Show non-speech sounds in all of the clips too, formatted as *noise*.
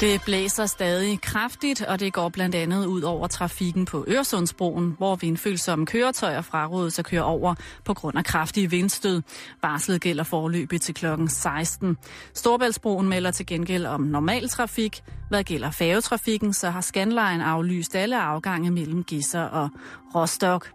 Det blæser stadig kraftigt, og det går blandt andet ud over trafikken på Øresundsbroen, hvor vindfølsomme køretøjer frarådes at køre over på grund af kraftige vindstød. Varslet gælder forløbet til klokken 16. Storbæltsbroen melder til gengæld om normal trafik. Hvad gælder færgetrafikken, så har Scanline aflyst alle afgange mellem Gisser og Rostock.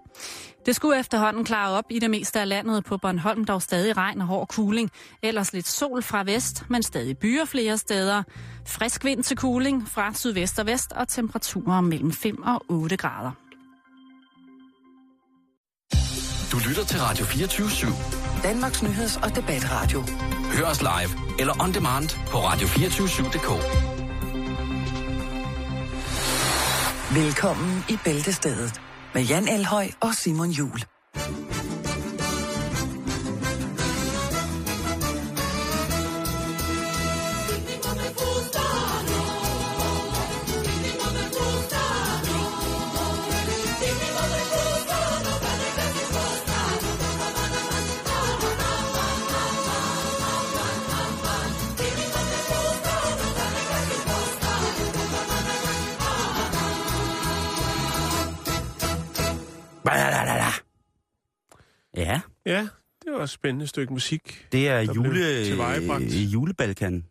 Det skulle efterhånden klare op i det meste af landet på Bornholm, dog stadig regn og hård kuling. Ellers lidt sol fra vest, men stadig byer flere steder. Frisk vind til kuling fra sydvest og vest og temperaturer mellem 5 og 8 grader. Du lytter til Radio 24 /7. Danmarks Nyheds- og Debatradio. Hør os live eller on demand på radio247.dk. Velkommen i Bæltestedet med Jan Elhøj og Simon Jul. Ja, Ja, det var et spændende stykke musik. det er jule, julebalkan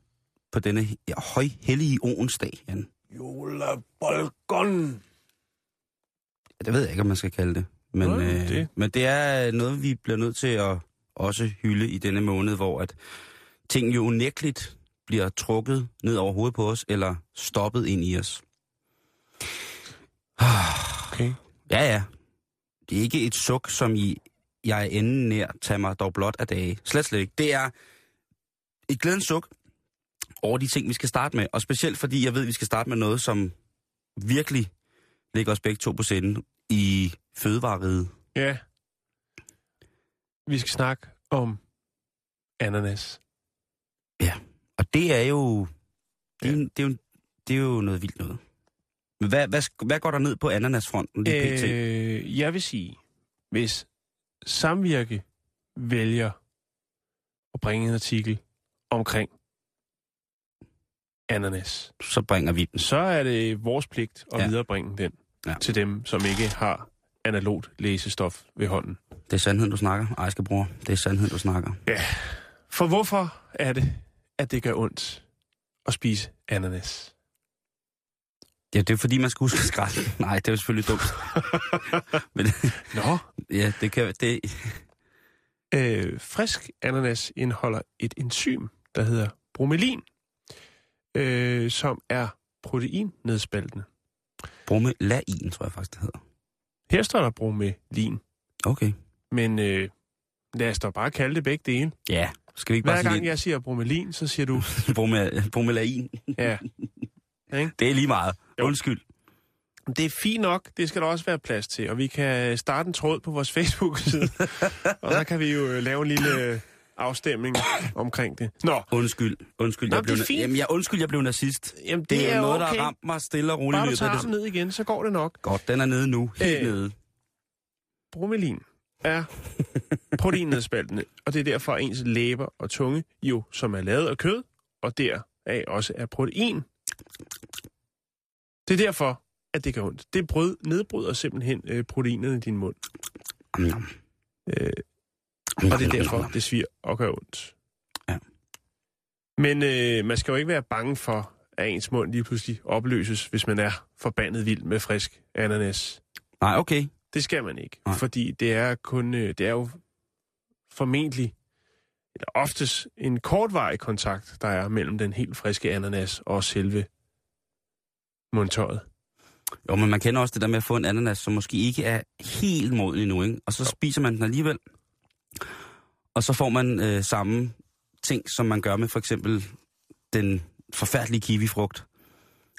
på denne ja, højhellige onsdag, Jan. Julebolgon. Det ved jeg ikke, om man skal kalde det. Men, Nej, øh, det- men det er noget, vi bliver nødt til at også hylde i denne måned, hvor at ting jo unægteligt bliver trukket ned over hovedet på os, eller stoppet ind i os. *sighs* Okay. Ja, ja. Det er ikke et suk, som i, jeg er enden nær, tag mig dog blot af dage. Slet slet ikke. Det er et glædens suk over de ting, vi skal starte med. Og specielt fordi jeg ved, at vi skal starte med noget, som virkelig ligger os begge to på scenen i fødevareriet. Ja. Vi skal snakke om ananas. Og det er jo... Det er, Ja. ja. det er, jo, det er jo noget vildt noget. Men hvad, hvad, hvad går der ned på ananasfronten lige pt? Øh, jeg vil sige, hvis Samvirke vælger at bringe en artikel omkring ananas, Så bringer vi den. så er det vores pligt at Ja. ja. viderebringe den Ja. ja. til dem, som ikke har analogt læsestof ved hånden. Det er sandheden, du snakker. Ej, skal bror. Det er sandheden, du snakker. For hvorfor er det, at det gør ondt at spise ananas? Ja, det er fordi, man skal huske skrald. Nej, det er jo selvfølgelig dumt. *laughs* Men Nå, ja, det kan... Det, øh, frisk ananas indeholder et enzym, der hedder bromelin, øh, som er proteinnedspaltende. bromelain, tror jeg faktisk, det hedder. Her står der bromelin, Okay. men øh, lad os da bare kalde det begge dele. Ja, skal vi ikke bare Hver sige gang jeg siger bromelin, så siger du, *laughs* bromelain. ja, Det er lige meget. Jo. Undskyld. det er fint nok, det skal der også være plads til, og vi kan starte en tråd på vores Facebook-side, *laughs* og så kan vi jo øh, lave en lille øh, afstemning omkring det. Nå, Undskyld. Undskyld, Nå, jeg blev, jamen, jeg, undskyld, jeg blev nazist. jamen det, Det, er, er noget, okay. der har ramt mig stille og roligt. Bare du tager den ned igen, så går det nok. Godt, den er nede nu. Helt Øh, nede. bromelin er *laughs* proteinnedspaltende, og det er derfor ens læber og tunge jo, som er lavet af kød, og deraf også er protein. Det er derfor, at det gør ondt. Det brød nedbryder simpelthen øh, proteinerne i din mund, am. øh, Am, og det er derfor, det sviger og gør ondt. Ja. Men øh, man skal jo ikke være bange for, at ens mund lige pludselig opløses, hvis man er forbandet vild med frisk ananas. Nej, okay. Det skal man ikke, Nej. fordi det er kun, øh, det er jo formentlig, eller oftest en kortvarig kontakt, der er mellem den helt friske ananas og selve mundtøjet. Jo, men man kender også det der med at få en ananas, som måske ikke er helt moden endnu, ikke? Og så spiser man den alligevel. Og så får man øh, samme ting, som man gør med for eksempel den forfærdelige kiwifrugt.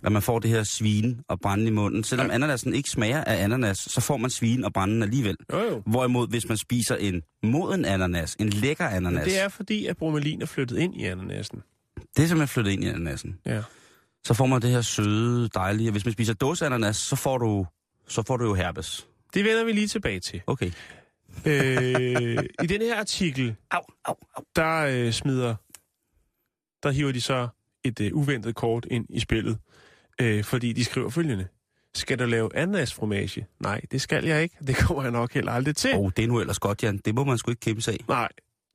At man får det her svin og brænde i munden. Selvom Ja. ananasen ikke smager af ananas, så får man svin og brænde alligevel. Jo jo. Hvorimod, hvis man spiser en moden ananas, en lækker ananas, Det er fordi, at bromelin er flyttet ind i ananasen. det er simpelthen flyttet ind i ananasen. Ja. Så får man det her søde, dejlige. Hvis man spiser dåseananas, så får du, så får du jo herpes. Det vender vi lige tilbage til. Okay. øh, I den her artikel, Au, au, au. der øh, smider, der hiver de så et øh, uventet kort ind i spillet, øh, fordi de skriver følgende. Skal du lave ananasfromage? Nej, det skal jeg ikke. Det kommer jeg nok heller aldrig til. Åh, oh, det er nu ellers godt, Jan. Det må man sgu ikke kæmpe sig af. Nej,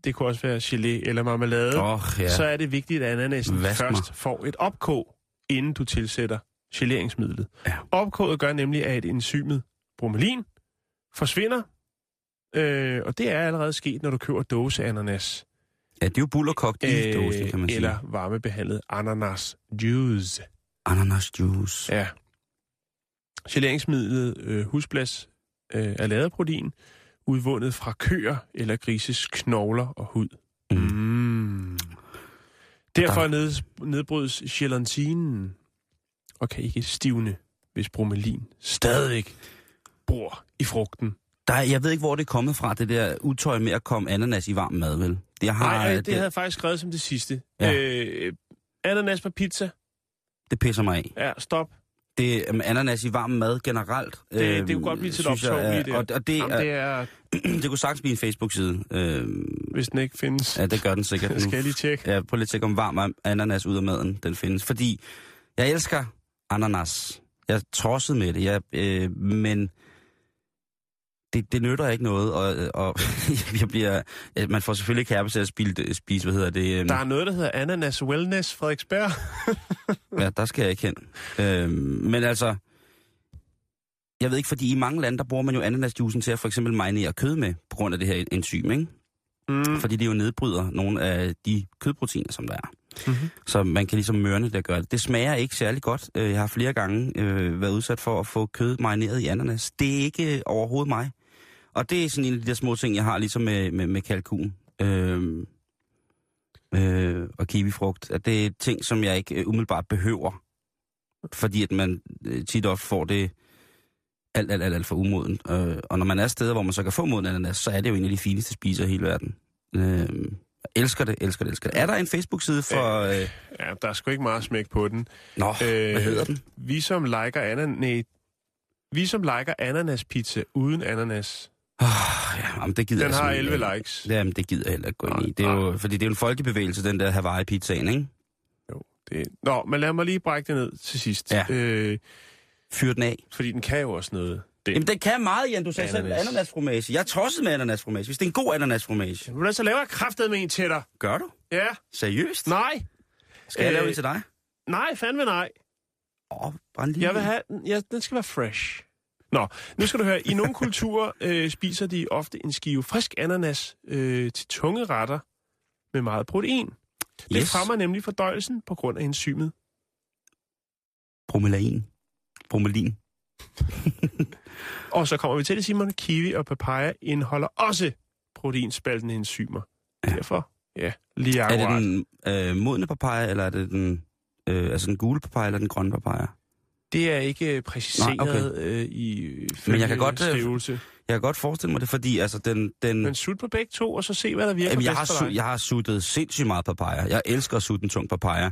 det kunne også være gelé eller marmelade. Oh, ja. Så er det vigtigt, at ananasen Vask mig. først får et opkog, inden du tilsætter geleringsmidlet. Ja. Opkoget gør nemlig, at enzymet bromelin forsvinder, øh, og det er allerede sket, når du køber dåse ananas. Ja, det er jo bullerkogt i øh, dåsen, kan man eller sige. varmebehandlet ananas juice. Ananas juice. Ja. Geleringsmidlet øh, husblas øh, er lavet af protein, udvundet fra køer eller grises knogler og hud. Mm. Mm. Derfor Der- ned, nedbrydes gelatinen og kan ikke stivne, hvis bromelin stadigvæk bor i frugten. Der, er- jeg ved ikke, hvor det er kommet fra, det der utøj med at komme ananas i varm mad, vel? Jeg har, Nej, det, det, det havde jeg faktisk skrevet som det sidste. Ja. Øh, ananas på pizza. Det pisser mig af. Ja, stop. Det, um, ananas i varm mad generelt. Det, det øhm, kunne godt blive til et jeg optog er- lige der. Og, og det, Jamen, er, det er, *clears throat* det kunne sagtens blive en Facebook-side. Øhm, hvis den ikke findes. ja, det gør den sikkert *laughs* nu. Skal jeg lige tjekke? Ja, prøv lige at tjekke, om varm ananas ud af maden, den findes. Fordi jeg elsker ananas. Jeg er tosset med det, jeg, øh, men det, det nytter ikke noget, og, og *laughs* jeg bliver, man får selvfølgelig ikke herbe til at spise, spise hvad hedder det? øhm, Der er noget, der hedder Ananas Wellness Frederiksberg. Ja, der skal jeg ikke hen. Øhm, men altså, jeg ved ikke, fordi i mange lande, der bruger man jo ananasjuicen til at for eksempel marinere kød med, på grund af det her enzym, ikke? Mm. Fordi det jo nedbryder nogle af de kødproteiner, som der er. Mm-hmm. Så man kan ligesom mørne det at gøre det. Det smager ikke særlig godt. Øh, Jeg har flere gange øh, været udsat for at få kød marineret i ananas. Det er ikke øh, overhovedet mig. Og det er sådan en af de der små ting, jeg har ligesom med, med, med kalkun. Øh, øh, og kiwifrugt. At det er ting, som jeg ikke øh, umiddelbart behøver. Fordi at man øh, tit ofte får det alt, alt, alt, alt for umoden. Øh, og når man er steder, hvor man så kan få moden ananas, så er det jo en af de fineste spiser i hele verden. Øh, elsker det, elsker det, elsker det. Er der en Facebook-side for... Øh, Ja, der er sgu ikke meget smæk på den. nå, øh, hvad hedder den? Vi som liker ananas... Vi som liker ananaspizza uden ananas, Oh, ja, jamen, det gider den jeg har simpelthen 11 ikke. likes. Jamen, det gider jeg heller ikke gå ind i. Det er jo, fordi det er jo en folkebevægelse, den der Hawaii-pizzaen, ikke? Jo, det... Nå, men lad mig lige brække det ned til sidst. Ja. Øh, Fyr den af. fordi den kan jo også noget. Det. Jamen, den kan meget, Jan. Du sagde selv Ananas. ananasfromage. Jeg er tosset med ananasfromage. Hvis det er en god ananasfromage. Hvordan så laver jeg kraftet med en til dig? Gør du? Ja, Seriøst? nej, Skal jeg Øh, lave det til dig? nej, fandme nej. Åh, oh, bare lige... Jeg vil have den, ja, den skal være fresh. Nå, nu skal du høre, i nogle kulturer øh, spiser de ofte en skive frisk ananas øh, til tunge retter med meget protein. Det Yes. fremmer nemlig fordøjelsen på grund af enzymet. Bromelain. Bromelin. Og så kommer vi til det, Simon. Kiwi og papaya indeholder også proteinspaltende enzymer. Ja. Derfor, ja, lige Er det den øh, modne papaya, eller er det den... Øh, altså den gule papaya, eller den grønne papaya? Det er ikke øh, præciseret Nej, okay. øh, i Men jeg kan godt, øh, skrivelse. Jeg kan godt forestille mig det, fordi altså den... den Men sut på begge to, og så se, hvad der virker Jamen, jeg, har for dig. jeg har suttet sindssygt meget papaya. Jeg elsker at sutte en tung papaya.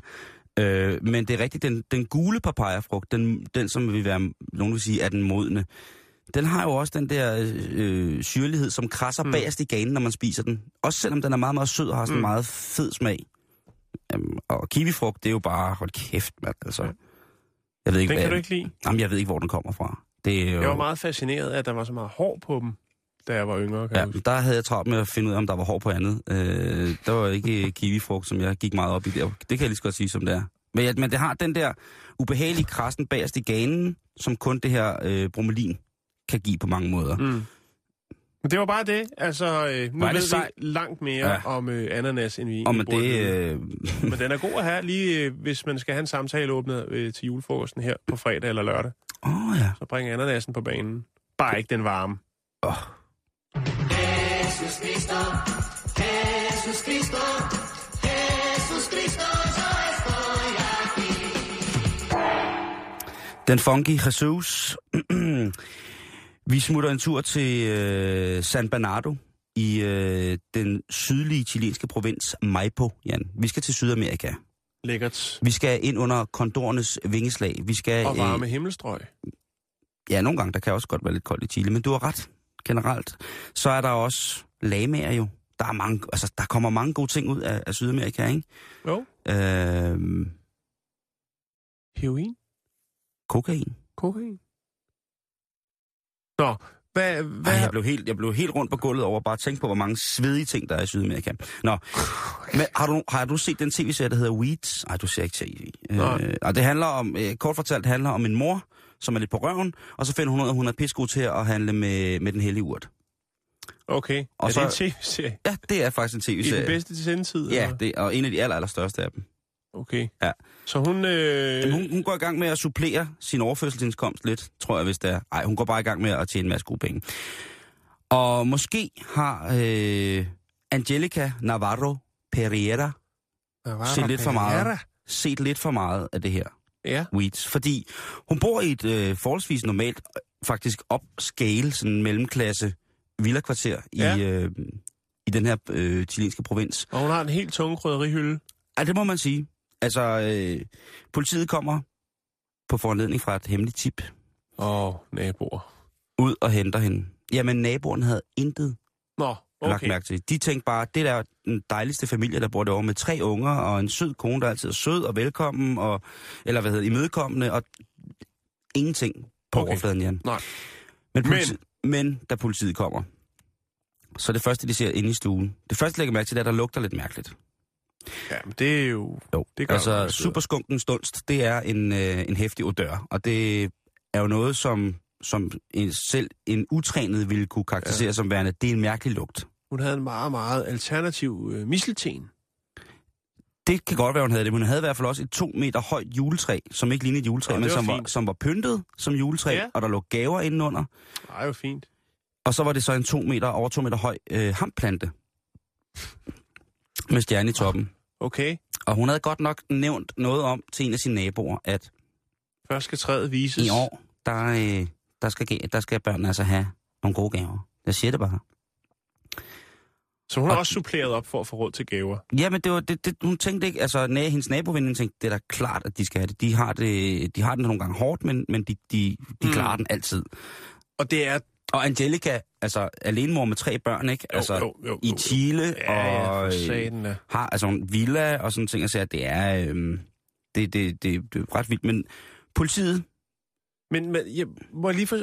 Øh, men det er rigtigt, den, den gule papayafrugt, den, den som vil være, nogen vil sige, er den modne, den har jo også den der øh, syrlighed, som krasser mm. bagerst i ganen, når man spiser den. Også selvom den er meget, meget sød og har sådan en Mm. meget fed smag. Øhm, og kiwifrugt, det er jo bare, hold kæft, mand, altså. Jeg ved ikke, Den hvad, kan du ikke lide. Jamen, jeg ved ikke, hvor den kommer fra. Det er jo, Jeg var meget fascineret af, at der var så meget hår på dem, da jeg var yngre. Kan Ja, jeg der havde jeg travlt med at finde ud af, om der var hår på andet. Øh, der var ikke kiwifrugt, som jeg gik meget op i der. Det kan jeg lige så godt sige, som det er. Men, men det har den der ubehagelige krassen bagerst i ganen, som kun det her øh, bromelin kan give på mange måder. Mm. Men det var bare det. Altså, øh, nu ved vi langt mere ja. Om øh, ananas, end vi med burde det... vide. Øh, Men den er god at have, lige øh, hvis man skal have en samtale åbnet øh, til julefrokosten her på fredag eller lørdag. åh oh, ja. Så bring ananasen på banen. Bare ikke den varme. Oh. Den funky Jesus. *clears throat* Vi smutter en tur til øh, San Bernardo i øh, den sydlige chilenske provins Maipo, Jan. Vi skal til Sydamerika. Lækkert. Vi skal ind under kondorernes vingeslag. Vi skal, Og varme himmelstrøg. ja, nogle gange, der kan også godt være lidt koldt i Chile, men du har ret generelt. Så er der også lamaer jo. Der, er mange, altså, der kommer mange gode ting ud af, af Sydamerika, ikke? Jo. Øh, Heroin? Kokain. Kokain? Nå, hvad... hvad Ej, jeg, blev helt, jeg blev helt rundt på gulvet over bare at tænke på, hvor mange svedige ting, der er i Sydamerika. Nå, men har du, har du set den tv-serie, der hedder Weeds? Nej, du ser ikke tv. Nej. Øh, og det handler om, øh, kort fortalt, handler om en mor, som er lidt på røven, og så finder hun ud af, at hun er pissegod til at handle med, med den hellige urt. Okay, Og er så- det en tv-serie? Ja, det er faktisk en I den tv-serie. bedste sendetid? Ja, eller? det, og en af de aller, aller største af dem. Okay. Ja. Så hun... Øh... Jamen, hun, hun går i gang med at supplere sin overførselsindkomst lidt, tror jeg, hvis det er. Nej, hun går bare i gang med at tjene en masse gode penge. Og måske har øh, Angelica Navarro Pereira set lidt for meget. set lidt for meget af det her Ja. weeds. Fordi hun bor i et øh, forholdsvis normalt, faktisk upscale, sådan mellemklasse villakvarter Ja. i, øh, i den her øh, chilenske provins. Og hun har en helt tung krydderihylde. Ja, det må man sige. Altså, øh, politiet kommer på foranledning fra et hemmeligt tip Åh, naboer. ud og henter hende. Jamen, naboerne havde intet Nå, okay. lagt mærke til. De tænkte bare, det der er den dejligste familie, der bor derovre med tre unger og en sød kone, der altid er sød og velkommen, og, eller hvad hedder imødekommende, og ingenting på okay. overfladen, Jan. Nej. Men, politi- men. men da politiet kommer, så det første, de ser inde i stuen, det første, de lægger mærke til, det er, at der lugter lidt mærkeligt. Ja, men det er jo... Jo, Det gør altså jo, superskunkens dunst, det er en, øh, en hæftig odør, og det er jo noget, som, som en, selv en utrænet ville kunne karakterisere ja. som værende, det er en mærkelig lugt. Hun havde en meget, meget alternativ øh, mistelten. Det kan godt være, hun havde det, men hun havde i hvert fald også et to meter højt juletræ, som ikke lignede et juletræ, Nå, men var som var, som var pyntet som juletræ, Ja. ja. og der lå gaver indenunder. Ej, jo fint. Og så var det så en to meter, over to meter høj øh, hamplante med stjerne i toppen. Okay. Og hun havde godt nok nævnt noget om til en af sine naboer, at Først skal træet vises. i år, der, øh, der, skal, der skal børnene altså have nogle gode gaver. Jeg siger det bare. Så hun har Og- også suppleret op for at få råd til gaver. Jamen, det var, det, det, hun tænkte ikke, altså næ, hendes naboveninde tænkte, det er da klart, at de skal have det. De har det, de har den nogle gange hårdt, men, men de, de, de Mm. klarer den altid. Og det er... Og Angelica, altså alenemor med tre børn, ikke? Altså jo, jo, i jo. Chile, Ja, ja, og øh, da. har altså en villa og sådan ting, at det er, øhm, det, det, det, det er ret vildt. Men politiet, Men, men jeg, må lige for...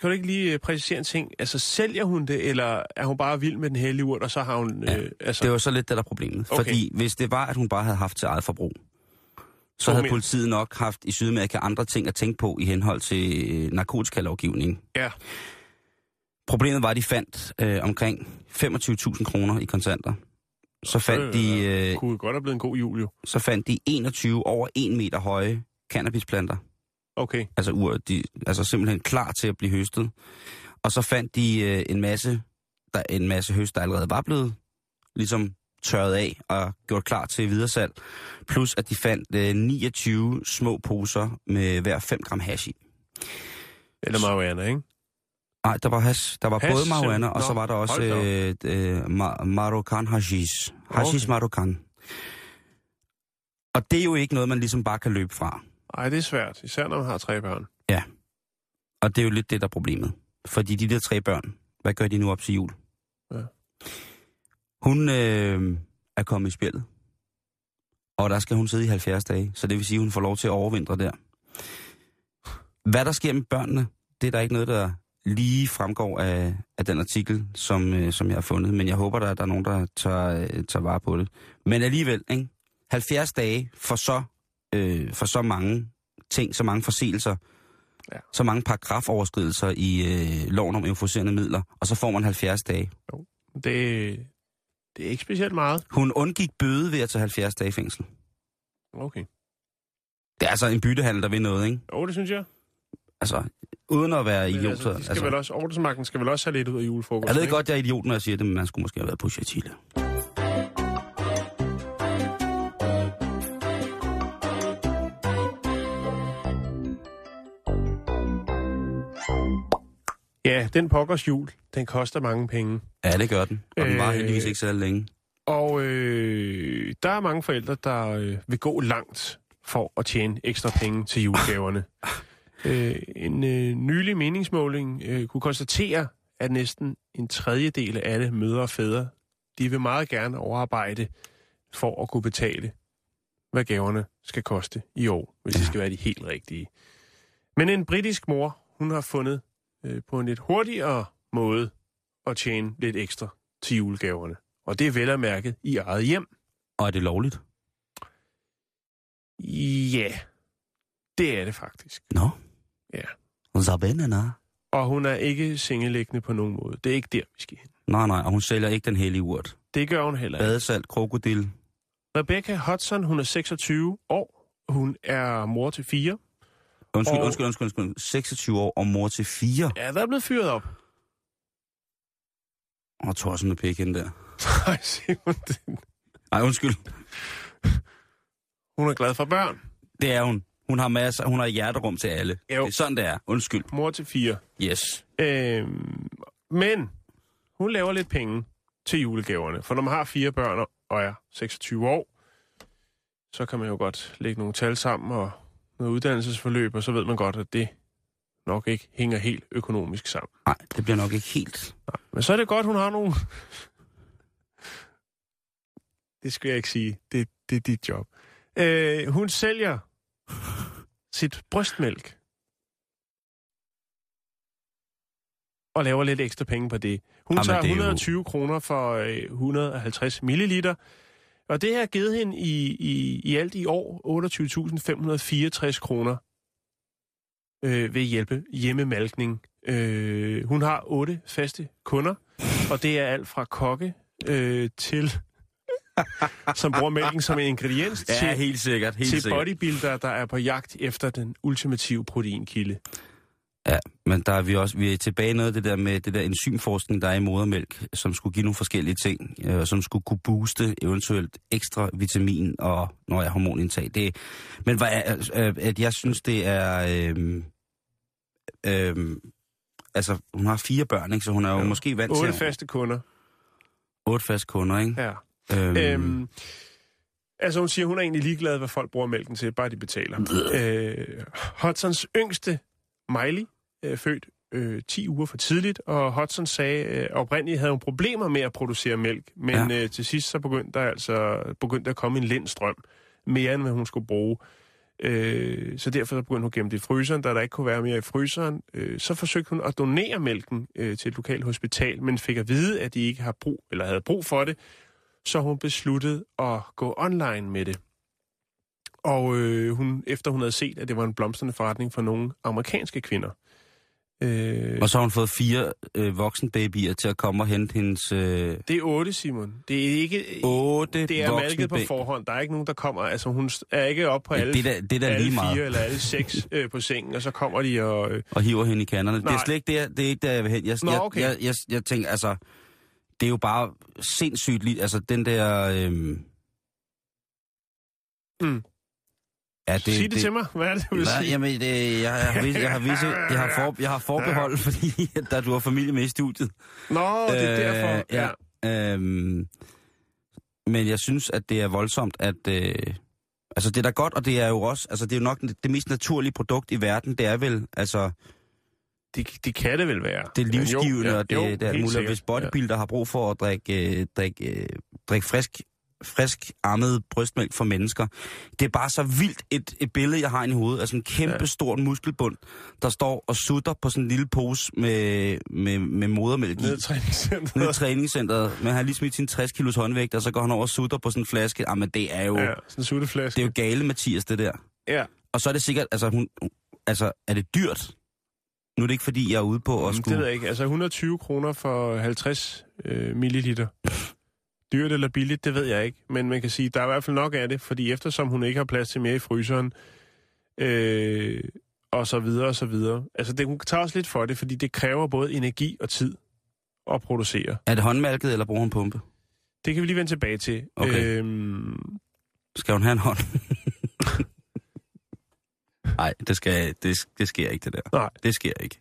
Kan du ikke lige øh, præcisere en ting? Altså, sælger hun det, eller er hun bare vild med den hellige urt, og så har hun... Ja, øh, altså, det var så lidt det, der er problemet. Okay. Fordi hvis det var, at hun bare havde haft til eget forbrug, så havde politiet nok haft i Sydamerika andre ting at tænke på i henhold til øh, narkotikalovgivning. Ja. Problemet var, at de fandt øh, omkring 25.000 kroner i kontanter. Så fandt, de, øh, kunne godt have blevet en god jul, jo. så fandt de 21 over 1 meter høje cannabisplanter. Okay. Altså, ur, de, altså simpelthen klar til at blive høstet. Og så fandt de øh, en masse der, en masse høst, der allerede var blevet ligesom tørret af og gjort klar til videresalg. Plus at de fandt øh, 29 små poser med hver 5 gram hash i. Eller marihuana, ikke? Nej, der var hash. Der var Hash, både marihuana, og så var der også øh, øh, ma- Marokkan hashish. Hashish Okay. Marokkan. Og det er jo ikke noget, man ligesom bare kan løbe fra. Nej, det er svært, især når man har tre børn. Og det er jo lidt det, der er problemet. Fordi de der tre børn, hvad gør de nu op til jul? Ja. Hun øh, er kommet i spjældet. Og der skal hun sidde i 70 dage. Så det vil sige, at hun får lov til at overvintre der. Hvad der sker med børnene, det er der ikke noget, der lige fremgår af, af den artikel, som, øh, som jeg har fundet. Men jeg håber, der, der er nogen, der tager, øh, tager vare på det. Men alligevel, ikke? 70 dage for så, øh, for så mange ting, så mange forseelser, Ja. så mange paragrafoverskridelser i øh, loven om euforiserende midler, og så får man 70 dage. Det, det er ikke specielt meget. Hun undgik bøde ved at tage 70 dage i fængsel. Okay. Det er altså en byttehandel, der vil noget, ikke? Jo, det synes jeg. Altså, uden at være Men idiot. altså, de skal altså, vel også, ordensmagten skal vel også have lidt ud af julefrokosten, jeg ved ikke? godt, jeg er idiot, når jeg siger det, men man skulle måske have været på Chile. Ja, den pokkers jul, den koster mange penge. Ja, det gør den. Og den var Øh, heldigvis ikke så længe. Og øh, der er mange forældre, der øh, vil gå langt for at tjene ekstra penge til julegaverne. *laughs* øh, en øh, nylig meningsmåling øh, kunne konstatere, at næsten en tredjedel af alle mødre og fædre, de vil meget gerne overarbejde for at kunne betale, hvad gaverne skal koste i år, hvis det skal være de helt rigtige. Men en britisk mor, hun har fundet øh, på en lidt hurtigere måde at tjene lidt ekstra til julegaverne. Og det er vel at mærke i eget hjem. Og er det lovligt? Ja, det er det faktisk. Nå. Ja. Hun så banana. Og hun er ikke sengeliggende på nogen måde. Det er ikke der, vi skal hen. Nej, nej, og hun sælger ikke den hellige urt. Det gør hun heller ikke. Badesalt, krokodil. Rebecca Hudson, hun er 26 år. Hun er mor til fire. Undskyld, Og- undskyld, undskyld, undskyld. 26 år og mor til fire. Ja, der er blevet fyret op. Og tossen med pik der. Nej, Simon, det- Nej, undskyld. hun er glad for børn. Det er hun. Hun har masser, hun har hjerterum til alle. Jo. Det er sådan, det er. Undskyld. Mor til fire. Yes. Øhm, men hun laver lidt penge til julegaverne. For når man har fire børn og er 26 år, så kan man jo godt lægge nogle tal sammen og noget uddannelsesforløb, og så ved man godt, at det nok ikke hænger helt økonomisk sammen. Nej, det bliver nok ikke helt. Men så er det godt, hun har nogle... Det skal jeg ikke sige. Det, det er dit job. Øh, hun sælger sit brystmælk. Og laver lidt ekstra penge på det. Hun Jamen, tager det er jo- 120 kroner for øh, 150 milliliter. Og det har givet hende i, i, i alt i år 28.564 kroner øh, ved hjælpe hjemmemalkning. Øh, hun har otte faste kunder, og det er alt fra kokke øh, til, *laughs* som bruger mælken som en ingrediens, Ja, til, helt sikkert. Helt til sikkert. bodybuilder, der er på jagt efter den ultimative proteinkilde. Ja, men der er vi også vi er tilbage noget af det der med det der enzymforskning, der er i modermælk, som skulle give nogle forskellige ting, øh, som skulle kunne booste eventuelt ekstra vitamin og når jeg hormonindtag. Det, men hvad øh, at jeg synes, det er... Øh, øh, altså, hun har fire børn, ikke? så hun er jo Jo. måske vant Otte til... faste kunder. Otte faste kunder, ikke? Ja. Øhm, Øhm, altså hun siger, hun er egentlig ligeglad, hvad folk bruger mælken til, bare de betaler. øh, Hudsons yngste, Miley, er født øh, 10 uger for tidligt, og Hudson sagde, øh, oprindeligt havde hun problemer med at producere mælk, men ja. øh, til sidst så begyndte der altså begyndte der at komme en lindstrøm, mere end hvad hun skulle bruge. Øh, så derfor så begyndte hun at gemme det i fryseren, da der ikke kunne være mere i fryseren. Øh, så forsøgte hun at donere mælken øh, til et lokalt hospital, men fik at vide, at de ikke har brug, eller havde brug for det, så hun besluttede at gå online med det. Og øh, hun, efter hun havde set, at det var en blomstrende forretning for nogle amerikanske kvinder. Øh, og så har hun fået fire øh, voksenbabyer til at komme og hente hendes øh, det er otte, Simon. Det er ikke... otte det er malket på forhånd. Der er ikke nogen, der kommer... Altså, hun er ikke op på Ja, alle, det er da- det er da alle lige fire meget. eller alle seks *laughs* øh, på sengen, og så kommer de og... Øh, og hiver hende i kanderne. Det er Nej. slet ikke der, det er ikke der, jeg vil hen. Jeg, Nå, jeg, okay. jeg, jeg, jeg tænker, altså, det er jo bare sindssygt lige, altså den der... Øhm, Mm. Ja, det, Sig det, det til mig. Hvad er det, du vil sige? jamen, det, jeg, jeg, har, vis- jeg, har, visse, jeg, har for, jeg har forbehold, fordi der du har familie med i studiet. Nå, det er derfor. Ja. ja. Øhm, men jeg synes, at det er voldsomt, at... Øh, altså, det er da godt, og det er jo også... Altså, det er jo nok det, det mest naturlige produkt i verden. Det er vel, altså... Det, det kan det vel være. Det er Men jo, livsgivende, ja, og det, jo, det er muligt. Sikkert. Hvis bodybuilder har brug for at drikke, øh, drikke, øh, drikke frisk, frisk armet brystmælk for mennesker. Det er bare så vildt et, et billede, jeg har i hovedet, af sådan en kæmpe Ja. ja. stort muskelbund, der står og sutter på sådan en lille pose med, med, med modermælk i. Nede i træningscenteret. Nede i træningscenteret. Men han har lige smidt sin 60 kilos håndvægt, og så går han over og sutter på sådan en flaske. Jamen, det er jo, Ja, ja. sådan en sutteflaske. det er jo gale, Mathias, det der. Ja. Og så er det sikkert, altså, hun, altså er det dyrt? Nu er det ikke, fordi jeg er ude på at skulle... Det ved jeg ikke. Altså 120 kroner for 50 øh, milliliter. Dyrt eller billigt, det ved jeg ikke. Men man kan sige, der er i hvert fald nok af det, fordi eftersom hun ikke har plads til mere i fryseren, øh, og så videre og så videre. Altså det hun tager også lidt for det, fordi det kræver både energi og tid at producere. Er det håndmærket, eller bruger hun pumpe? Det kan vi lige vende tilbage til. Okay. Øhm, Skal hun have en hånd? Nej, det, skal, det, det sker ikke, det der. nej. Det sker ikke.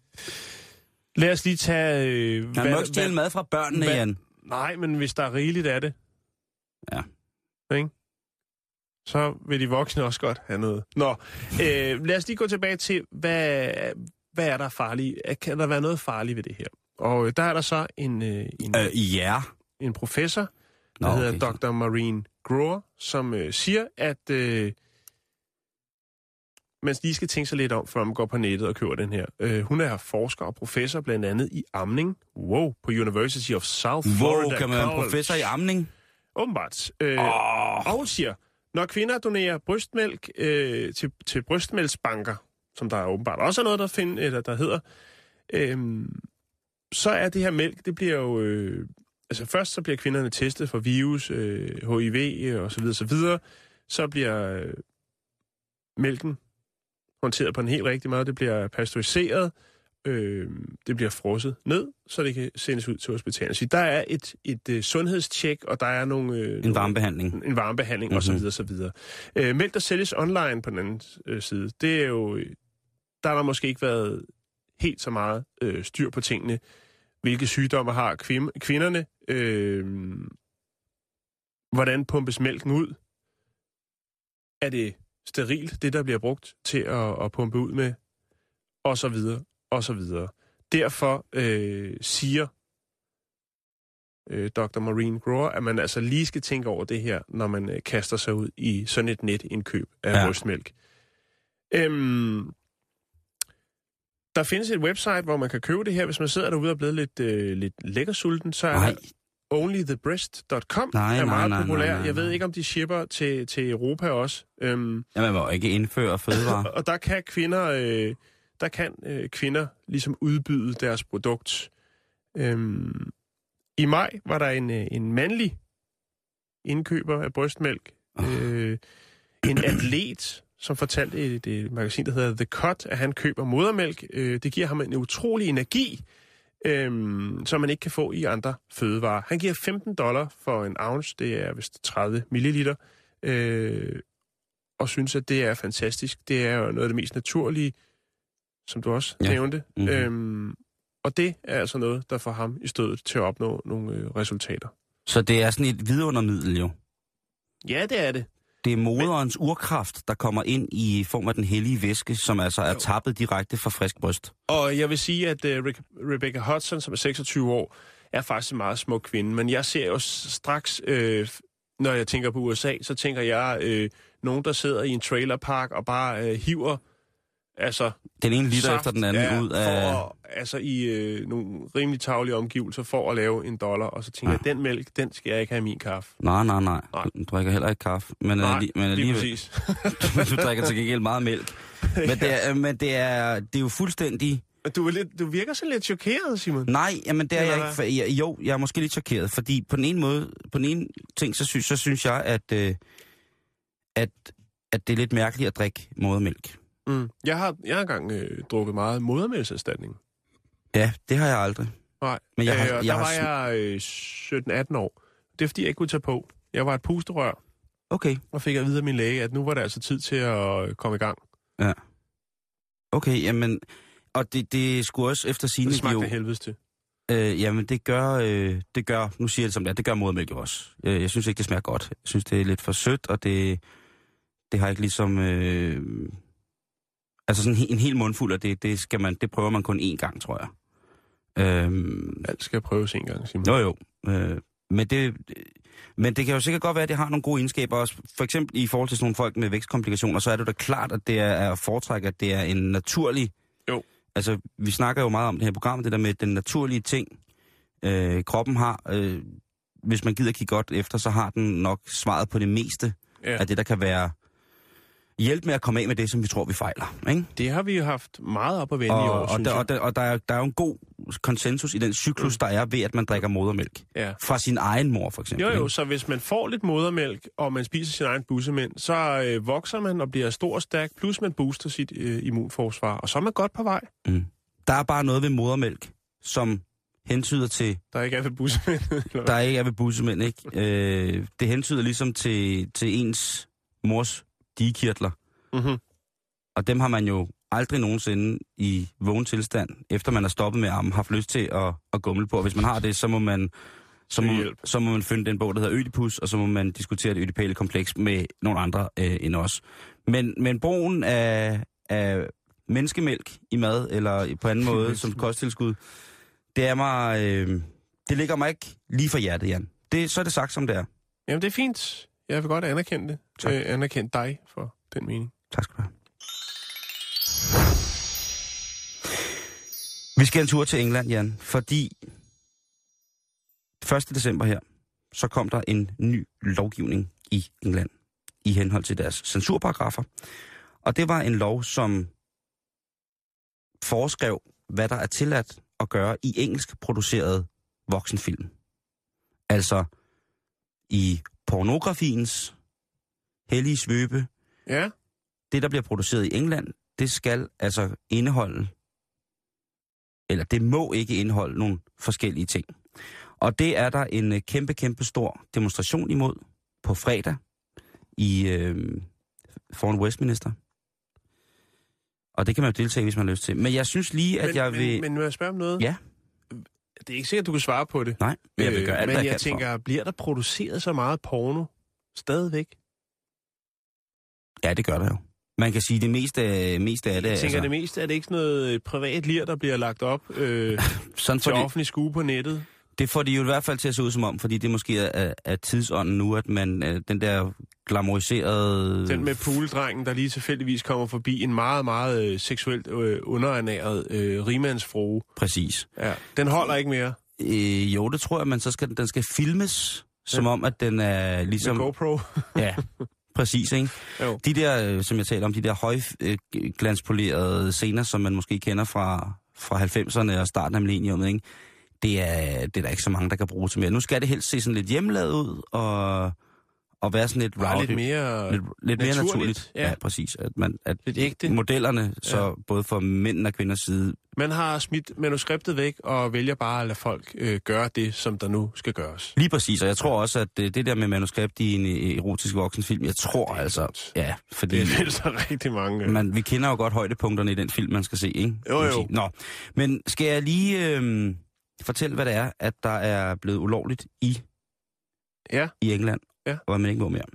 Lad os lige tage... Øh, Han må ikke stjæle mad fra børnene, hvad- Jan. Nej, men hvis der er rigeligt af det... Ja. Ikke? Så vil de voksne også godt have noget. Nå, øh, lad os lige gå tilbage til, hvad, hvad er der farligt? Kan der være noget farligt ved det her? Og øh, der er der så en, øh, en, øh. Ja. en professor, der Nå, hedder okay. Dr. Marine Grower, som øh, siger, at øh, man lige skal tænke sig lidt om, før man går på nettet og køber den her. Øh, hun er forsker og professor blandt andet i amning. Wow, på University of South Florida Hvor kan man være professor i amning? Åbenbart. Øh, oh. Og siger, når kvinder donerer brystmælk øh, til, til brystmælksbanker, som der åbenbart også er noget, der, find, eller der hedder, øh, så er det her mælk, det bliver jo... Øh, altså først så bliver kvinderne testet for virus, øh, HIV og så videre, så videre. Så bliver øh, mælken håndteret på en helt rigtig måde. Det bliver pasteuriseret, øh, det bliver frosset ned, så det kan sendes ud til hospitalet. Så der er et, et uh, sundhedstjek, og der er nogle... Øh, En nogle- varmebehandling. en varmebehandling mm-hmm. osv. osv. Øh, mælk, der sælges online på den anden øh, side, det er jo... øh, Der har der måske ikke været helt så meget øh, styr på tingene. Hvilke sygdomme har kvim, kvinderne? Øh, hvordan pumpes mælken ud? Er det sterilt, det der bliver brugt til at, at pumpe ud med? Og så videre, og så videre. Derfor øh, siger øh, Dr. Maureen Grower, at man altså lige skal tænke over det her, når man øh, kaster sig ud i sådan et netindkøb af Ja. brystmælk. Øhm, der findes et website, hvor man kan købe det her. Hvis man sidder derude og er blevet lidt, øh, lidt lækkersulten, så er Nej, der onlythebrest.com Nej, er meget nej, populær. nej, nej, Jeg ved ikke, om de shipper til, til Europa også. Øhm, ja, man må ikke indføre fødevarer. *laughs* og der kan kvinder, øh, der kan øh, kvinder ligesom udbyde deres produkt. Øhm, I maj var der en, øh, en mandlig indkøber af brystmælk. Øh, en atlet, som fortalte i et, et magasin, der hedder The Cut, at han køber modermælk. Øh, det giver ham en utrolig energi, øh, som man ikke kan få i andre fødevarer. Han giver 15 dollar for en ounce, det er vist 30 milliliter, øh, og synes, at det er fantastisk. Det er jo noget af det mest naturlige, som du også Ja. nævnte. Mhm. Mm-hmm. Øhm, og det er altså noget, der får ham i stødet til at opnå nogle øh, resultater. Så det er sådan et vidundermiddel jo. Ja, det er det. Det er moderens urkraft, der kommer ind i form af den hellige væske, som altså er tappet direkte fra frisk bryst. Og jeg vil sige, at uh, Rebecca Hudson, som er 26 år, er faktisk en meget smuk kvinde. Men jeg ser jo straks, øh, når jeg tænker på USA, så tænker jeg øh, nogen, der sidder i en trailerpark og bare øh, hiver altså, Den ene liter saft, efter den anden ja, ud af... For, altså i øh, nogle rimelig tavlige omgivelser for at lave en dollar. Og så tænker Ja. ja. jeg, den mælk, den skal jeg ikke have i min kaffe. Nej, nej, nej. Nej. Du, drikker heller ikke kaffe. Men, Nej, alli- men lige alligevel, præcis. *laughs* du drikker til gengæld meget mælk. Men, det er, men det, er, det er jo fuldstændig... Du, er lidt, du virker så lidt chokeret, Simon. Nej, jamen det er Eller jeg ikke. For, jeg, jo, jeg er måske lidt chokeret, fordi på den ene måde, på den ene ting, så synes, så synes jeg, at, øh, at, at det er lidt mærkeligt at drikke modermælk. Mm. Jeg har jeg har engang øh, drukket meget modermælserstatning. Ja, det har jeg aldrig. Nej, Men jeg har- øh, jeg der har var jeg øh, 17-18 år. Det er fordi, jeg ikke kunne tage på. Jeg var et pusterør, Okay, og fik at vide af min læge, at nu var det altså tid til at øh, komme i gang. okay, jamen... Og det, det skulle også efter Det sine smagte jo... jo... helvedes til. Øh, jamen, det gør, øh, det gør, nu siger jeg det som det er, det gør modermælk jo også. Øh, jeg synes ikke, det smager godt. Jeg synes, det er lidt for sødt, og det, det har ikke ligesom... Øh, altså sådan en, he- en hel mundfuld af det, det, skal man, det prøver man kun én gang, tror jeg. Øhm, Alt skal prøves en gang, Simon. jo, jo. Øh, men, det, men det kan jo sikkert godt være, at det har nogle gode egenskaber også. For eksempel i forhold til sådan nogle folk med vækstkomplikationer, så er det da klart, at det er, er at foretrække, at det er en naturlig... Jo. Altså, vi snakker jo meget om det her program, det der med den naturlige ting, øh, kroppen har. Øh, hvis man gider kigge godt efter, så har den nok svaret på det meste Ja. af det, der kan være hjælp med at komme af med det, som vi tror, vi fejler. Ikke? Det har vi jo haft meget op at vende i Og, år, og, der, og, der, og der, er, der er jo en god konsensus i den cyklus, der er ved, at man drikker modermælk. Ja. Fra sin egen mor, for eksempel. Jo, jo, ikke? så hvis man får lidt modermælk, og man spiser sin egen bussemænd, så øh, vokser man og bliver stor og stærk, plus man booster sit øh, immunforsvar, og så er man godt på vej. Der er bare noget ved modermælk, som hentyder til, Der ikke er ved bussemænd. *laughs* der ikke er ved bussemænd, ikke? Øh, det hentyder ligesom til, til ens mors digekirtler. Mhm. Og dem har man jo aldrig nogensinde i vågen tilstand, efter man er stoppet med armen, haft lyst til at, at gumle på. Og hvis man har det, så må man, så må, så må man finde den bog, der hedder Ødipus, og så må man diskutere det ødipale kompleks med nogle andre øh, end os. Men, men brugen af, af menneskemælk i mad, eller på anden måde *laughs* som kosttilskud, det er mig, øh, det ligger mig ikke lige for hjertet, Jan. Det, så er det sagt, som det er. Jamen, det er fint. Jeg vil godt anerkende det. Tak. Øh, anerkende dig for den mening. Tak skal du have. Vi skal en tur til England, Jan, fordi 1. december her, så kom der en ny lovgivning i England i henhold til deres censurparagrafer. Og det var en lov, som foreskrev, hvad der er tilladt at gøre i engelsk produceret voksenfilm. Altså i pornografiens hellige svøbe, Ja, det, der bliver produceret i England, det skal altså indeholde, eller det må ikke indeholde nogle forskellige ting. Og det er der en øh, kæmpe, kæmpe stor demonstration imod på fredag i øh, foran Westminster. Og det kan man jo deltage hvis man har lyst til. Men jeg synes lige, at men, jeg vil... Men, men må jeg spørge om noget? Ja. Det er ikke sikkert, du kan svare på det. Nej, men jeg vil gøre alt, Øh, men jeg, jeg tænker, bliver der produceret så meget porno stadigvæk? for. Ja, det gør der jo. Man kan sige, det meste, meste af det... Jeg tænker, altså, det meste er det ikke sådan noget øh, privat lir, der bliver lagt op øh, *laughs* sådan til for det, offentlig skue på nettet. Det får de jo i hvert fald til at se ud som om, fordi det måske er, er tidsånden nu, at man øh, den der glamoriserede... Den med pooldrengen, der lige tilfældigvis kommer forbi en meget, meget øh, seksuelt øh, underernæret øh, rimandsfrue. Præcis. Ja, den holder ikke mere Øh, jo, det tror jeg, men så skal den, skal filmes, som om, at den er med ligesom... GoPro. *laughs* Ja, præcis, ikke? Jo. De der, øh, som jeg taler om, de der højglanspolerede scener, som man måske kender fra, fra 90'erne og starten af millenniumet, ikke? Det er, det er der ikke så mange, der kan bruge til mere. Nu skal det helst se sådan lidt hjemmelavet ud, og, og være sådan lidt rowdy. lidt mere, lidt, lidt mere naturligt, ja. Ja. præcis. At, man, at lidt ægte. modellerne, så både for mænd og kvinders side, Man har smidt manuskriptet væk og vælger bare at lade folk øh, gøre det, som der nu skal gøres. Lige præcis, og jeg tror også, at det, det der med manuskript i en øh, erotisk voksenfilm, jeg tror Det altså, ja, fordi Det er så rigtig mange. man, vi kender jo godt højdepunkterne i den film, man skal se, ikke? Jo, jo. Nå, men skal jeg lige øh, fortælle, hvad det er, at der er blevet ulovligt i, Ja. i England, Ja. og hvad man ikke må mere.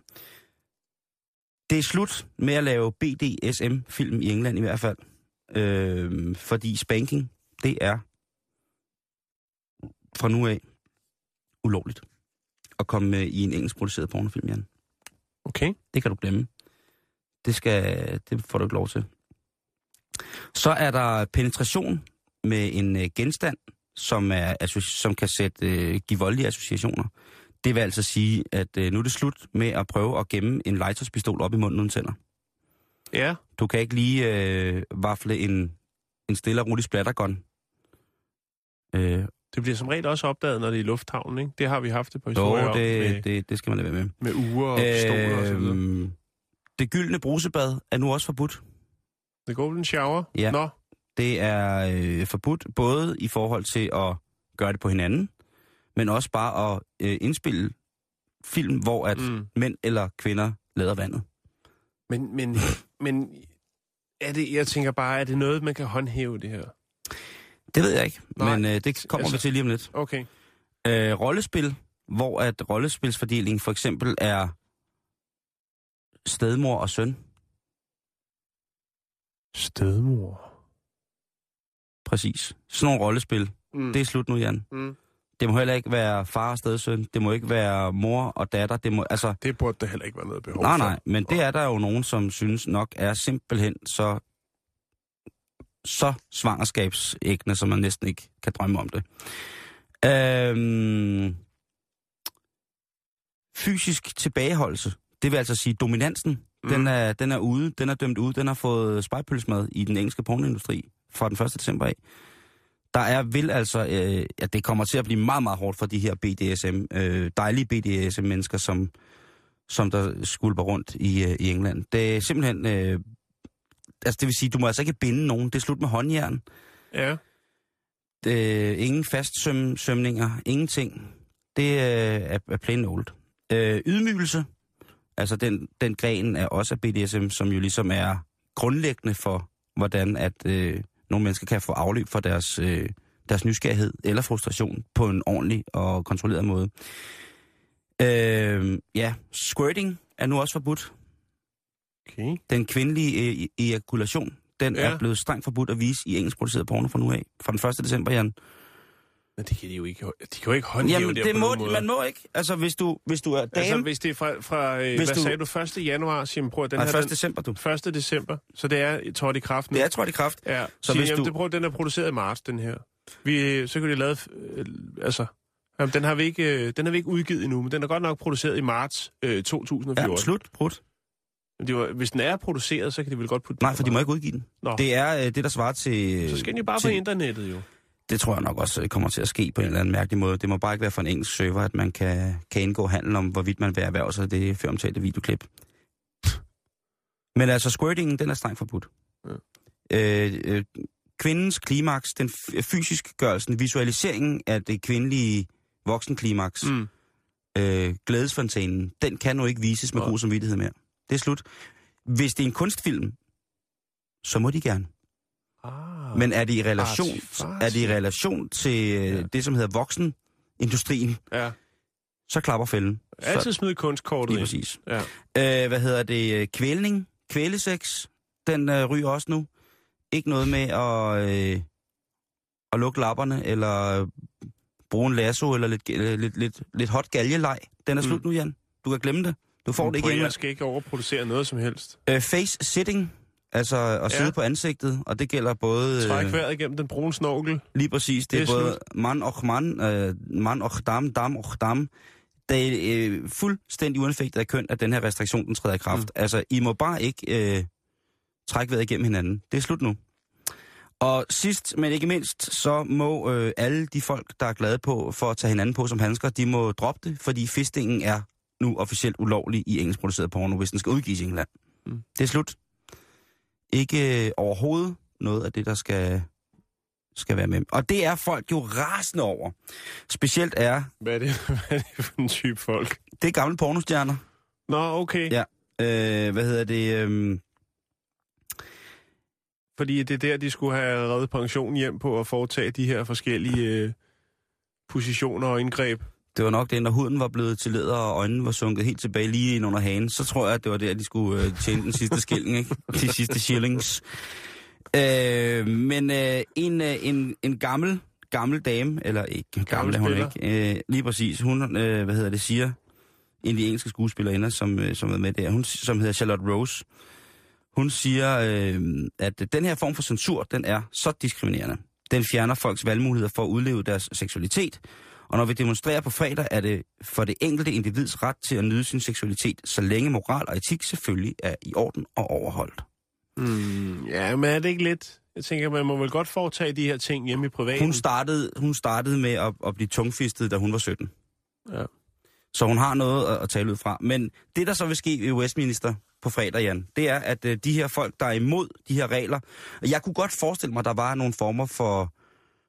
Det er slut med at lave BDSM-film i England i hvert fald, øh, fordi spanking, det er fra nu af ulovligt at komme med i en engelsk produceret pornofilm, Jan. Okay. Det kan du glemme. Det, skal, det får du ikke lov til. Så er der penetration med en øh, genstand, som, er, som kan sætte, øh, give voldelige associationer. Det vil altså sige, at øh, nu er det slut med at prøve at gemme en legetøjspistol op i munden uden tænder. Ja. Du kan ikke lige øh, vafle en, en stille og rolig splattergun. Øh, Det bliver som regel også opdaget, når det er i lufthavnen, ikke? Det har vi haft det på jo, historier om det, med, det, det skal man lade være med. med uger og pistoler og så videre. Øhm, det gyldne brusebad er nu også forbudt. The Golden Shower? Ja. Nå, Det er øh, forbudt både i forhold til at gøre det på hinanden, men også bare at øh, indspille film, hvor at mm. mænd eller kvinder lader vandet. Men, men, *laughs* men er det, jeg tænker bare, er det noget, man kan håndhæve det her? Det ved jeg ikke, Nej, men øh, det kommer altså- vi til lige om lidt. Okay. Øh, rollespil, hvor at rollespilsfordeling for eksempel er stedmor og søn. Stedmor. Præcis. Sådan nogle rollespil. Mm. Det er slut nu, Jan. Mm. Det må heller ikke være far og stedsøn. Det må ikke være mor og datter. Det må, altså, Det burde der heller ikke være noget behov nej, for. nej, men det er der jo nogen, som synes nok er simpelthen så så svangerskabsæggende, som man næsten ikke kan drømme om det. Øhm, fysisk tilbageholdelse, det vil altså sige dominansen, mm. den, er, den er ude, den er dømt ude, den har fået spejpølsmad i den engelske pornoindustri fra den 1. december af. Der er vil altså, øh, ja, det kommer til at blive meget, meget hårdt for de her BDSM, øh, dejlige BDSM-mennesker, som, som der skulper rundt i, øh, i England. Det er simpelthen, øh, altså det vil sige, du må altså ikke binde nogen. Det er slut med håndjern. Ja. Øh, ingen fastsøm, sømninger, ingenting. Det øh, er, er plain old. Øh, ydmygelse, altså den, den gren er også af BDSM, som jo ligesom er grundlæggende for, hvordan at øh, nogle mennesker kan få afløb for deres, øh, deres nysgerrighed eller frustration på en ordentlig og kontrolleret måde. Øh, ja, squirting er nu også forbudt. Okay. Den kvindelige øh, ejakulation, den Ja. ja. er blevet strengt forbudt at vise i engelsk produceret porno fra nu af. Fra den 1. december, Jan. Men det kan de jo ikke. De kan jo ikke håndhæve Jamen, det, det på må, måde. man må ikke. Altså, hvis du, hvis du er dame... Altså, hvis det er fra, fra øh, hvad du- sagde du, 1. januar, Simon, prøv at den nej, her... 1. Den, december, du. 1. december, så det er trådt i kraft nu. Det er, det er kraft. Ja, Så så hvis hvis du- det prøv, den er produceret i marts, den her. Vi, så kan vi lave, øh, altså, jamen, den har vi ikke, øh, den har vi ikke udgivet endnu, men den er godt nok produceret i marts øh, 2014. Ja, slut. Prut. Men det var, hvis den er produceret, så kan de vel godt putte Nej, på for de må ikke udgive den. Nå, det, er øh, det, der svarer til... så skal den jo bare på til- internettet jo. Det tror jeg nok også øh, kommer til at ske på en eller anden mærkelig måde. Det må bare ikke være for en engelsk server, at man kan, kan indgå handel om, hvorvidt man vil erhverve sig det føromtalte videoklip. Men altså, squirtingen, den er strengt forbudt. Ja. Øh, øh, kvindens klimaks, den f- fysisk gørelsen, visualiseringen af det kvindelige voksenklimaks, mm. Øh, glædesfontænen, den kan nu ikke vises med Nej. god samvittighed mere. Det er slut. Hvis det er en kunstfilm, så må de gerne. Ah, Men er det i relation, er det i relation til øh, Ja. det, som hedder voksenindustrien, ja. så klapper fælden. Altid smid kunstkortet Lige præcis. Ja. Øh, hvad hedder det? øh, Kvælning, kvælesex, den øh, ryger også nu. Ikke noget med at, øh, at lukke lapperne, eller bruge en lasso, eller lidt, øh, lidt, lidt, lidt hot galjeleg. Den er Mm. slut nu, Jan. Du kan glemme det. Du får det ikke. Jeg skal ikke overproducere noget som helst. Øh, face sitting, altså at Ja. sidde på ansigtet, og det gælder både... Træk øh, vejret igennem den brune snorkel. Lige præcis. Det, Det det er er både mand og mand, øh, mand og dam, dam og dam. Det er øh, fuldstændig uanfægtet af køn, at den her restriktion den træder i kraft. Mm. Altså, I må bare ikke øh, trække vejret igennem hinanden. Det er slut nu. Og sidst, men ikke mindst, så må øh, alle de folk, der er glade på for at tage hinanden på som handsker, de må droppe det, fordi fistingen er nu officielt ulovlig i engelskproduceret porno, hvis den skal udgives i England. Mm. Det er slut. Ikke øh, overhovedet noget af det, der skal, skal være med. Og det er folk jo rasende over. Specielt er, Hvad er det, *laughs* hvad er det for en type folk? det er gamle pornostjerner. Nå, okay. Ja. Øh, hvad hedder det? Øh, Fordi det er der, de skulle have reddet pension hjem på at foretage de her forskellige øh, positioner og indgreb. Det var nok det, når huden var blevet til læder, og øjnene var sunket helt tilbage lige ind under hagen, så tror jeg, at det var der, de skulle øh, tjene den sidste skilling, ikke? *laughs* De sidste shillings. Øh, men øh, en, øh, en, en gammel, gammel dame, eller ikke gammel, er hun ikke, øh, lige præcis, hun, øh, hvad hedder det, siger, en af de engelske skuespillerinder, som, øh, som er med der, hun, som hedder Charlotte Rose, hun siger, øh, at den her form for censur, den er så diskriminerende. Den fjerner folks valgmuligheder for at udleve deres seksualitet, og når vi demonstrerer på fredag, er det for det enkelte individs ret til at nyde sin seksualitet, så længe moral og etik selvfølgelig er i orden og overholdt. Mm, ja, men er det ikke lidt? Jeg tænker, man må vel godt foretage de her ting hjemme i privaten. Hun startede, hun startede med at, at blive tungfistet, da hun var 17. Ja. Så hun har noget at, at tale ud fra. Men det, der så vil ske i Westminster på fredag, Jan, det er, at uh, de her folk, der er imod de her regler... Jeg kunne godt forestille mig, at der var nogle former for,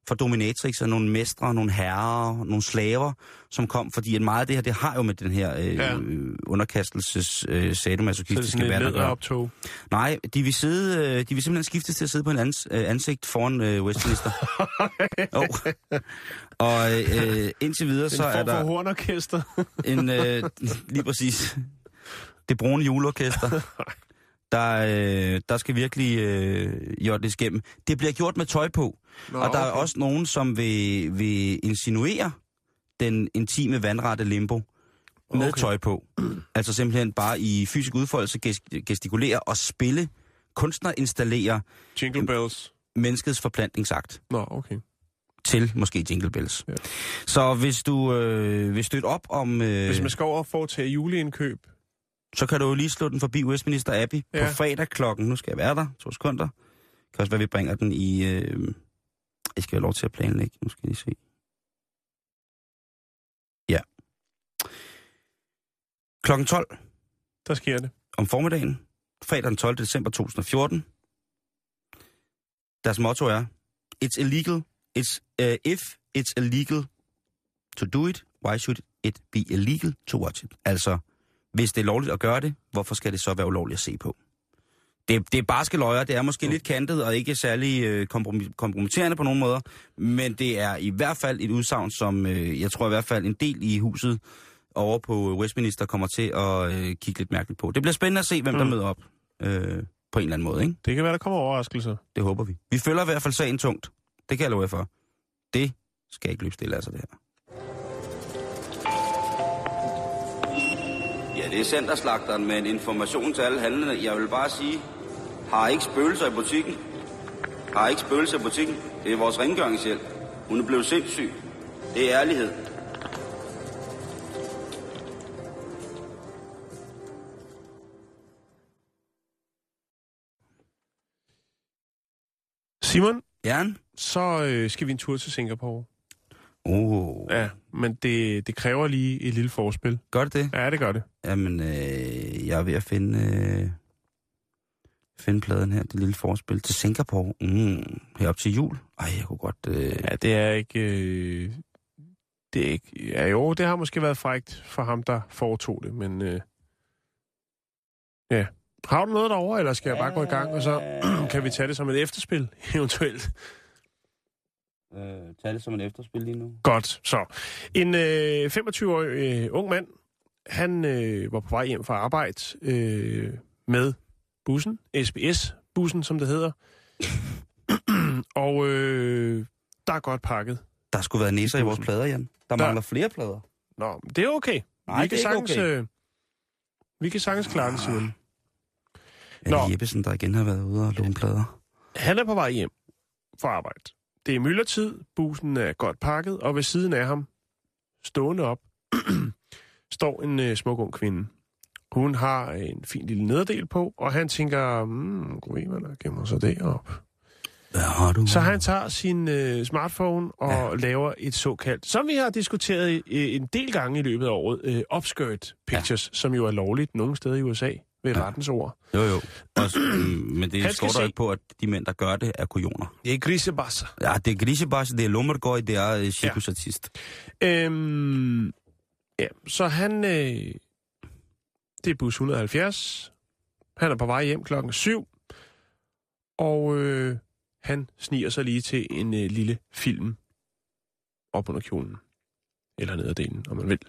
for dominatrix, og nogle mestre, nogle herrer, nogle slaver, som kom, fordi at meget af det her, det har jo med den her øh, Ja. underkastelses øh, sadomasochistiske verden at gøre. Nej, de vil, sidde, øh, de vil simpelthen skiftes til at sidde på en ans, øh, ansigt foran øh, Westminster. *laughs* oh. Og øh, indtil videre, så en er der hornorkester. en, øh, lige præcis, det brune juleorkester. *laughs* Der, øh, der skal virkelig øh, jordles igennem. Det bliver gjort med tøj på, Nå, og der er okay. også nogen, som vil, vil insinuere den intime vandrette limbo med Okay. tøj på. Altså simpelthen bare i fysisk udfoldelse ges- gestikulere og spille, kunstner installere Jingle bells. menneskets forplantningsakt Nå, okay. til måske Jingle Bells. Ja. Så hvis du øh, vil støtte op om... Øh, Hvis man skal over og foretage juleindkøb, så kan du jo lige slå den forbi Westminster Abbey ja. På fredag klokken. Nu skal jeg være der. To sekunder. Det kan også være, vi bringer den i... Øh, jeg skal have lov til at planlægge. Nu skal jeg lige se. Ja. Klokken 12 der sker det. om formiddagen. Fredag den 12. december 2014. Deres motto er, It's illegal. It's, uh, if it's illegal to do it, why should it be illegal to watch it? Altså, hvis det er lovligt at gøre det, hvorfor skal det så være ulovligt at se på? Det, det er barske løjer, det er måske lidt kantet og ikke særlig øh, kompromis- kompromitterende på nogen måder, men det er i hvert fald et udsagn, som øh, jeg tror i hvert fald en del i huset over på Westminster kommer til at øh, kigge lidt mærkeligt på. Det bliver spændende at se, hvem mm. der Mm. møder op øh, på en eller anden måde, ikke? Det kan være, der kommer overraskelser. Det håber vi. Vi følger i hvert fald sagen tungt. Det kan jeg love jer for. Det skal ikke løbe stille altså det her. Ja, det er centerslagteren med en information til alle handlende. Jeg vil bare sige, har ikke spøgelser i butikken. Har ikke spøgelser i butikken. Det er vores rengøringshjælp. Hun er blevet sindssyg. Det er ærlighed. Simon, Jan? så øh, skal vi en tur til Singapore. Oh, Ja, men det, det kræver lige et lille forspil. gør det det? Ja, det gør det. Jamen, øh, jeg er ved at finde, øh, finde pladen her, det lille forspil til Singapore. Mm, herop til jul. Ej, jeg kunne godt... Øh, Ja, det er ikke... Øh, det er ikke... Ja, jo, det har måske været frægt for ham, der foretog det, men... Øh, ja. Har du noget derovre, eller skal jeg bare gå i gang, og så *clears throat* kan vi tage det som et efterspil, eventuelt? Øh, tage det som en efterspil lige nu. Godt, så. En øh, 25-årig øh, ung mand, han øh, var på vej hjem fra arbejde øh, med bussen, SBS-bussen, som det hedder. *clears throat* og øh, der er godt pakket. Der skulle være næser i vores plader, Jan. Der, Der- mangler flere plader. Nå, men det er okay. Nej, vi det kan er ikke sagtens, okay. øh, vi kan sagtens klare det, Simon. Er Nå. det Jeppesen, der igen har været ude og låne plader? Han er på vej hjem fra arbejde. Det er myldretid, bussen er godt pakket, og ved siden af ham, stående op, *clears throat* står en øh, smuk ung kvinde. Hun har en fin lille nederdel på, og han tænker, hmm, gud, der gemmer sig derop. Hvad har du? Så han tager sin øh, smartphone og ja. laver et såkaldt, som vi har diskuteret øh, en del gange i løbet af året, øh, upskirt pictures, ja. som jo er lovligt nogle steder i USA ved ja. rettens ord. Jo, jo. Også, mm, men det står der ikke på, at de mænd, der gør det, er kujoner. Det er grisebasser. Ja, det er grisebas, det er lummergøj, det er uh, cirkusartist. Øhm, ja, så han... Øh, det er bus 170. Han er på vej hjem klokken 7. Og øh, han sniger sig lige til en øh, lille film op under kjolen. Eller nederdelen, om man vil.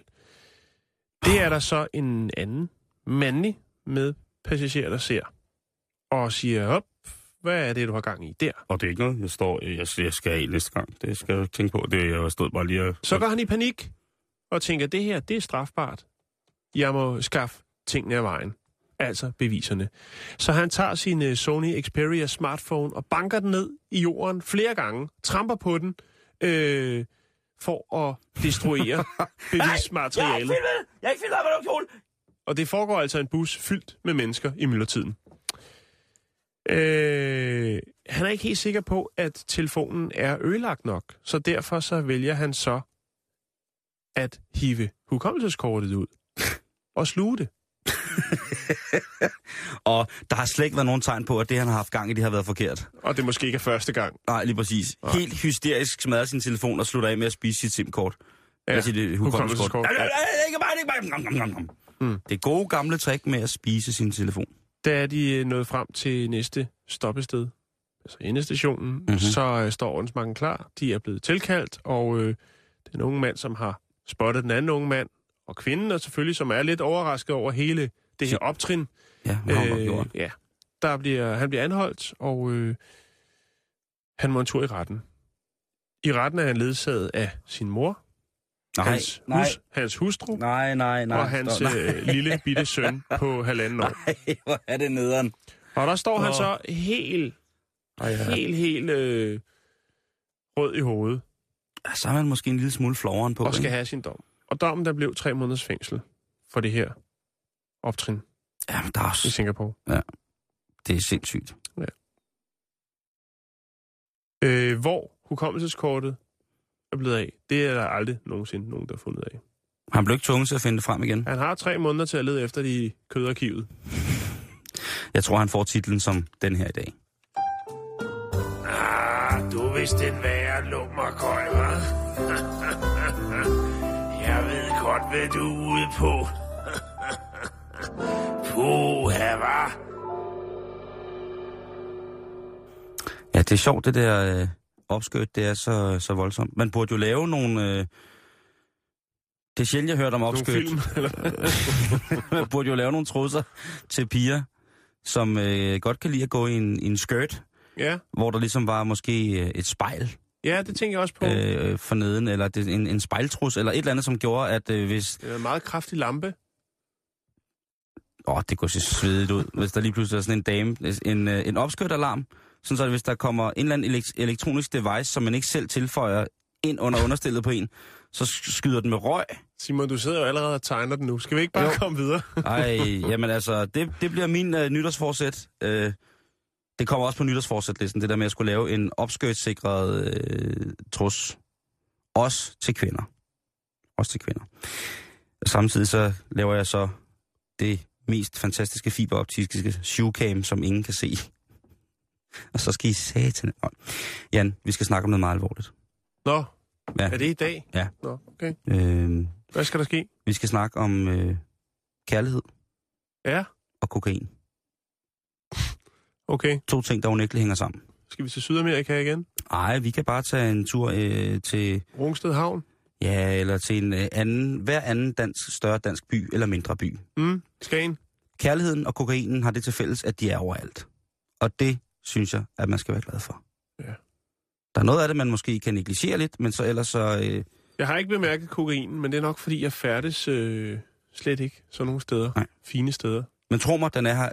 Det er der så en anden mandlig med passager, der ser. Og siger, op, hvad er det, du har gang i der? Og det er ikke noget, jeg står, jeg, jeg skal af næste gang. Det skal jeg tænke på. Det, jeg stod bare lige og... Så går han i panik og tænker, det her, det er strafbart. Jeg må skaffe tingene af vejen. Altså beviserne. Så han tager sin uh, Sony Xperia smartphone og banker den ned i jorden flere gange, tramper på den, øh, for at destruere *laughs* bevismaterialet. Jeg er ikke filmet med kjole! Og det foregår altså en bus fyldt med mennesker i myldretiden. Øh, han er ikke helt sikker på, at telefonen er ødelagt nok, så derfor så vælger han så at hive hukommelseskortet ud *laughs* og sluge det. *laughs* Og der har slet ikke været nogen tegn på, at det, han har haft gang i, det har været forkert. Og det måske ikke er første gang. Nej, lige præcis. Nej. Helt hysterisk smadrer sin telefon og slutter af med at spise sit SIM-kort. Ja, altså det hukommelseskort. Ja, ja, ja, ikke bare, ikke Mm. Det gode gamle trick med at spise sin telefon. Da er de øh, nået frem til næste stoppested, altså endestationen, Mhm. mm-hmm. så øh, står ordensmagten klar. De er blevet tilkaldt, og øh, den unge mand, som har spottet den anden unge mand, og kvinden, og selvfølgelig, som er lidt overrasket over hele det her optrin, Ja, gjort? ja, der bliver, han bliver anholdt, og øh, han må en tur i retten. I retten er han ledsaget af sin mor, Nej, hans, nej, hus, hans hustru nej, nej, nej. og hans nej. øh, lille *laughs* bitte søn på halvanden år. Nej, hvor er det nederen. Og der står han Åh. så helt, Ej, ja. helt, helt øh, rød i hovedet Så er man måske en lille smule floveren på. og skal have sin dom. Og dommen, der blev tre måneders fængsel for det her optrin Jamen, der er i også, Singapore. det er sindssygt. Øh, hvor hukommelseskortet er blevet af, det er der aldrig nogensinde nogen, der har fundet af. Han blev ikke tvunget til at finde det frem igen. Han har tre måneder til at lede efter de kødarkivet. Jeg tror, han får titlen som den her i dag. Ah, du er vist en værre lummerkøj, hva'? *laughs* Jeg ved godt, hvad du er ude på. *laughs* Puha, hva'? Ja, det er sjovt, det der øh, opskødt, det er så, så voldsomt. Man burde jo lave nogle... Øh, det er sjældent, jeg har hørt om film, eller? *laughs* Man burde jo lave nogle trusser til piger, som øh, godt kan lide at gå i en, i en skirt, Ja, hvor der ligesom var måske øh, et spejl Ja, det tænker jeg også på. øh, forneden, eller det, en, en spejltrus, eller et eller andet, som gjorde, at øh, hvis... Det er en meget kraftig lampe. Åh, det kunne se svedigt ud, hvis der lige pludselig er sådan en dame, en, øh, en opskørt alarm, sådan så at hvis der kommer en eller anden elek- elektronisk device, som man ikke selv tilføjer ind under understillet på en, så sk- skyder den med røg. Simon, du sidder jo allerede og tegner den nu. Skal vi ikke bare Jo. komme videre? *laughs* Ej, jamen altså, det, det bliver min øh, nytårsforsæt. Øh, det kommer også på nytårsforsætlisten, det der med at skulle lave en opskøjtsikret øh, trus. Også til kvinder. Også til kvinder. Samtidig så laver jeg så det mest fantastiske fiberoptiske shoecam, som ingen kan se. Og så skal I satan... Jan, vi skal snakke om noget meget alvorligt. Nå, Ja. er det i dag? Ja. Nå, okay. Øh, Hvad skal der ske? vi skal snakke om øh, kærlighed Ja, og kokain. okay. To ting, der unægteligt hænger sammen. Skal vi til Sydamerika igen? Nej, vi kan bare tage en tur øh, til, Rungsted Havn? ja, eller til en øh, anden, hver anden dansk, større dansk by eller mindre by. Mm, Skagen? Kærligheden og kokainen har det til fælles, at de er overalt. Og det synes jeg, at man skal være glad for. Ja. Der er noget af det, man måske kan negligere lidt, men så ellers så... Øh, Jeg har ikke bemærket kokainen, men det er nok, fordi jeg færdes øh, slet ikke sådan nogle steder. Nej. Fine steder. men tro mig, den er her,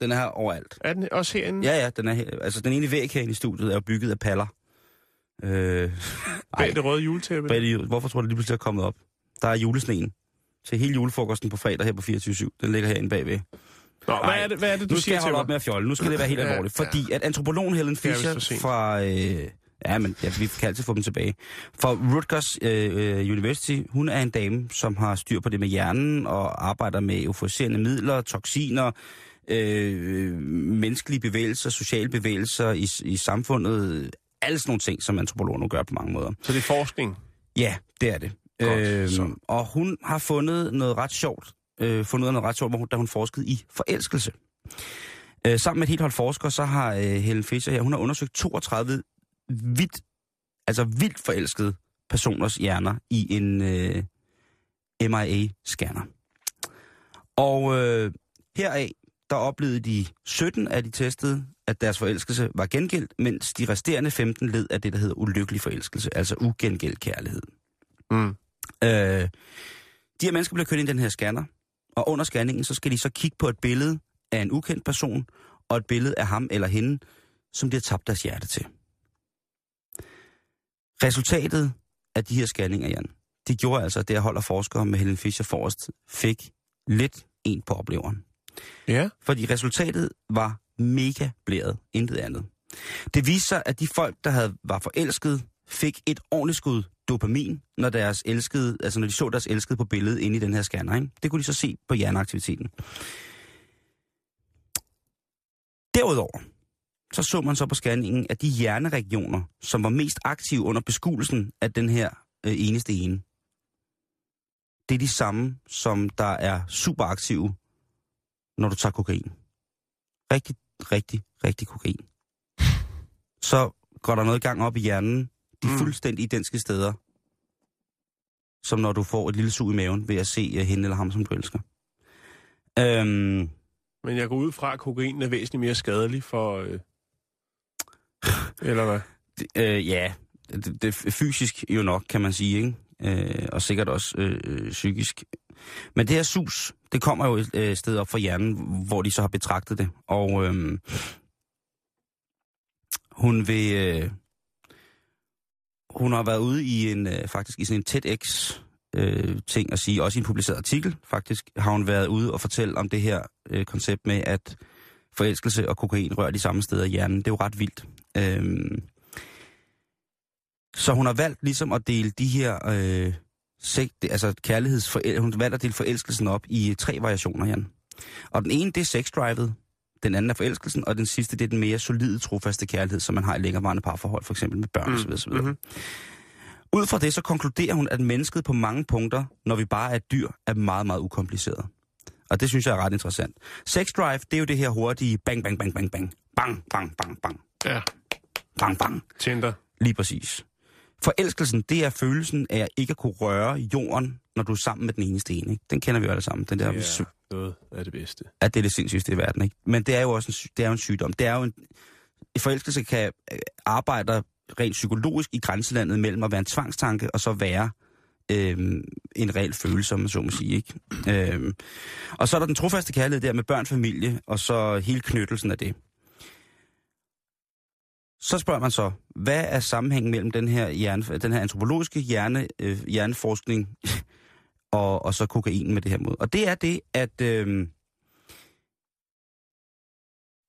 den er her overalt. Er den også herinde? Ja, ja, den er her. Altså, den ene væg herinde i studiet er jo bygget af paller. Øh, *laughs* Bag det røde juletæppe? bag det, hvorfor tror du, det lige pludselig er kommet op? Der er julesneen. Til hele julefrokosten på fredag her på 24 Den ligger herinde bagved. Nå, Ej, hvad er det, hvad er det du nu skal jeg holde op med at fjolle. Nu skal det være helt alvorligt. ja. Fordi at antropologen Helen er sent. fra... Øh, ja, men ja, vi kan altid få dem tilbage. Fra Rutgers øh, øh, University, hun er en dame, som har styr på det med hjernen og arbejder med euforiserende midler, toksiner, øh, menneskelige bevægelser, sociale bevægelser i, i samfundet. Alle sådan nogle ting, som antropologer nu gør på mange måder. Så det er forskning? Ja, det er det. Godt, så. og hun har fundet noget ret sjovt, øh, fundet ud af noget ret sjovt, da hun forskede i forelskelse. Øh, sammen med et helt hold forskere, så har øh, Helen Fischer her, hun har undersøgt 32 vildt, altså vildt forelskede personers hjerner i en øh, MIA-scanner. Og øh, heraf, der oplevede de 17 af de testede, at deres forelskelse var gengældt, mens de resterende 15 led af det, der hedder ulykkelig forelskelse, altså ugengældt kærlighed. Mm. Øh, de her mennesker bliver kørt ind i den her scanner, og under scanningen, så skal de så kigge på et billede af en ukendt person, og et billede af ham eller hende, som de har tabt deres hjerte til. Resultatet af de her scanninger, Jan, det gjorde altså, at det her hold af forskere med Helen Fischer Forrest fik lidt en på opleveren. Ja. Fordi resultatet var mega blæret, intet andet. Det viste sig, at de folk, der havde, var forelsket, fik et ordentligt skud dopamin, når, deres elskede, altså når de så deres elskede på billedet inde i den her scanner. Ikke? Det kunne de så se på hjerneaktiviteten. Derudover, så så man så på scanningen, at de hjerneregioner, som var mest aktive under beskuelsen af den her øh, eneste ene, det er de samme, som der er superaktive, når du tager kokain. Rigtig, rigtig, rigtig kokain. Så går der noget i gang op i hjernen, de Mm. fuldstændig identiske steder, som når du får et lille sug i maven ved at se uh, hende eller ham, som du elsker. Øhm, Men jeg går ud fra, at kokain er væsentligt mere skadelig for... Øh... Eller hvad? det, øh, ja, det, det er fysisk jo nok, kan man sige, ikke? Øh, og sikkert også øh, øh, psykisk. Men det her sus, det kommer jo et øh, sted op fra hjernen, hvor de så har betragtet det. Og øh, hun vil... Øh, hun har været ude i en, øh, faktisk i sådan en TEDx øh, ting at sige, også i en publiceret artikel faktisk, har hun været ude og fortælle om det her øh, koncept med, at forelskelse og kokain rører de samme steder i hjernen. Det er jo ret vildt. Øh, så hun har valgt ligesom at dele de her, øh, sek, altså kærlighedsforel, hun har valgt at dele forelskelsen op i tre variationer, Jan. Og den ene, det er sexdrivet, den anden er forelskelsen, og den sidste, det er den mere solide, trofaste kærlighed, som man har i længerevarende parforhold, for eksempel med børn Mm, osv. osv. mhm. Ud fra det, så konkluderer hun, at mennesket på mange punkter, når vi bare er et dyr, er meget, meget ukompliceret. Og det synes jeg er ret interessant. Sex drive, det er jo det her hurtige bang, bang, bang, bang, bang. Bang, bang, bang, bang. Ja, Bang, bang. Tinder. Lige præcis. Forelskelsen, det er følelsen af at ikke at kunne røre jorden, når du er sammen med den eneste ene. Ikke? Den kender vi jo alle sammen. Den der, ja. er noget af det bedste. at det er det sindssygste i verden. Ikke? Men det er jo også en, sy- det er jo en sygdom. Det er jo en, forelskelse kan øh, arbejde rent psykologisk i grænselandet mellem at være en tvangstanke og så være øh, en reel følelse, om man så må sige. Ikke? Øh, og så er der den trofaste kærlighed der med børn, familie, og så hele knyttelsen af det. Så spørger man så, hvad er sammenhængen mellem den her, hjerne, den her antropologiske hjerne, øh, hjerneforskning *laughs* og, og så kokain med det her mod? Og det er det, at øh,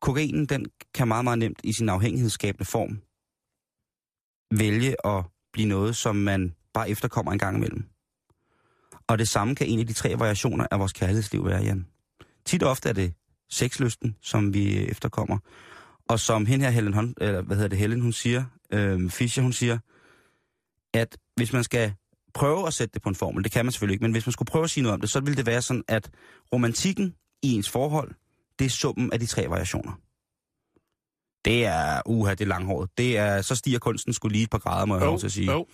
kokainen, den kan meget, meget nemt i sin afhængighedsskabende form vælge at blive noget, som man bare efterkommer en gang imellem. Og det samme kan en af de tre variationer af vores kærlighedsliv være, Jan. Tit og ofte er det sexlysten, som vi efterkommer. Og som hende her, Helen, Hon, eller hvad hedder det, Helen, hun siger, øh, Fischer, hun siger, at hvis man skal prøve at sætte det på en formel, det kan man selvfølgelig ikke, men hvis man skulle prøve at sige noget om det, så ville det være sådan, at romantikken i ens forhold, det er summen af de tre variationer. Det er, uha, det er langhåret. Det er, så stiger kunsten skulle lige et par grader, må jeg oh, til at sige. Oh.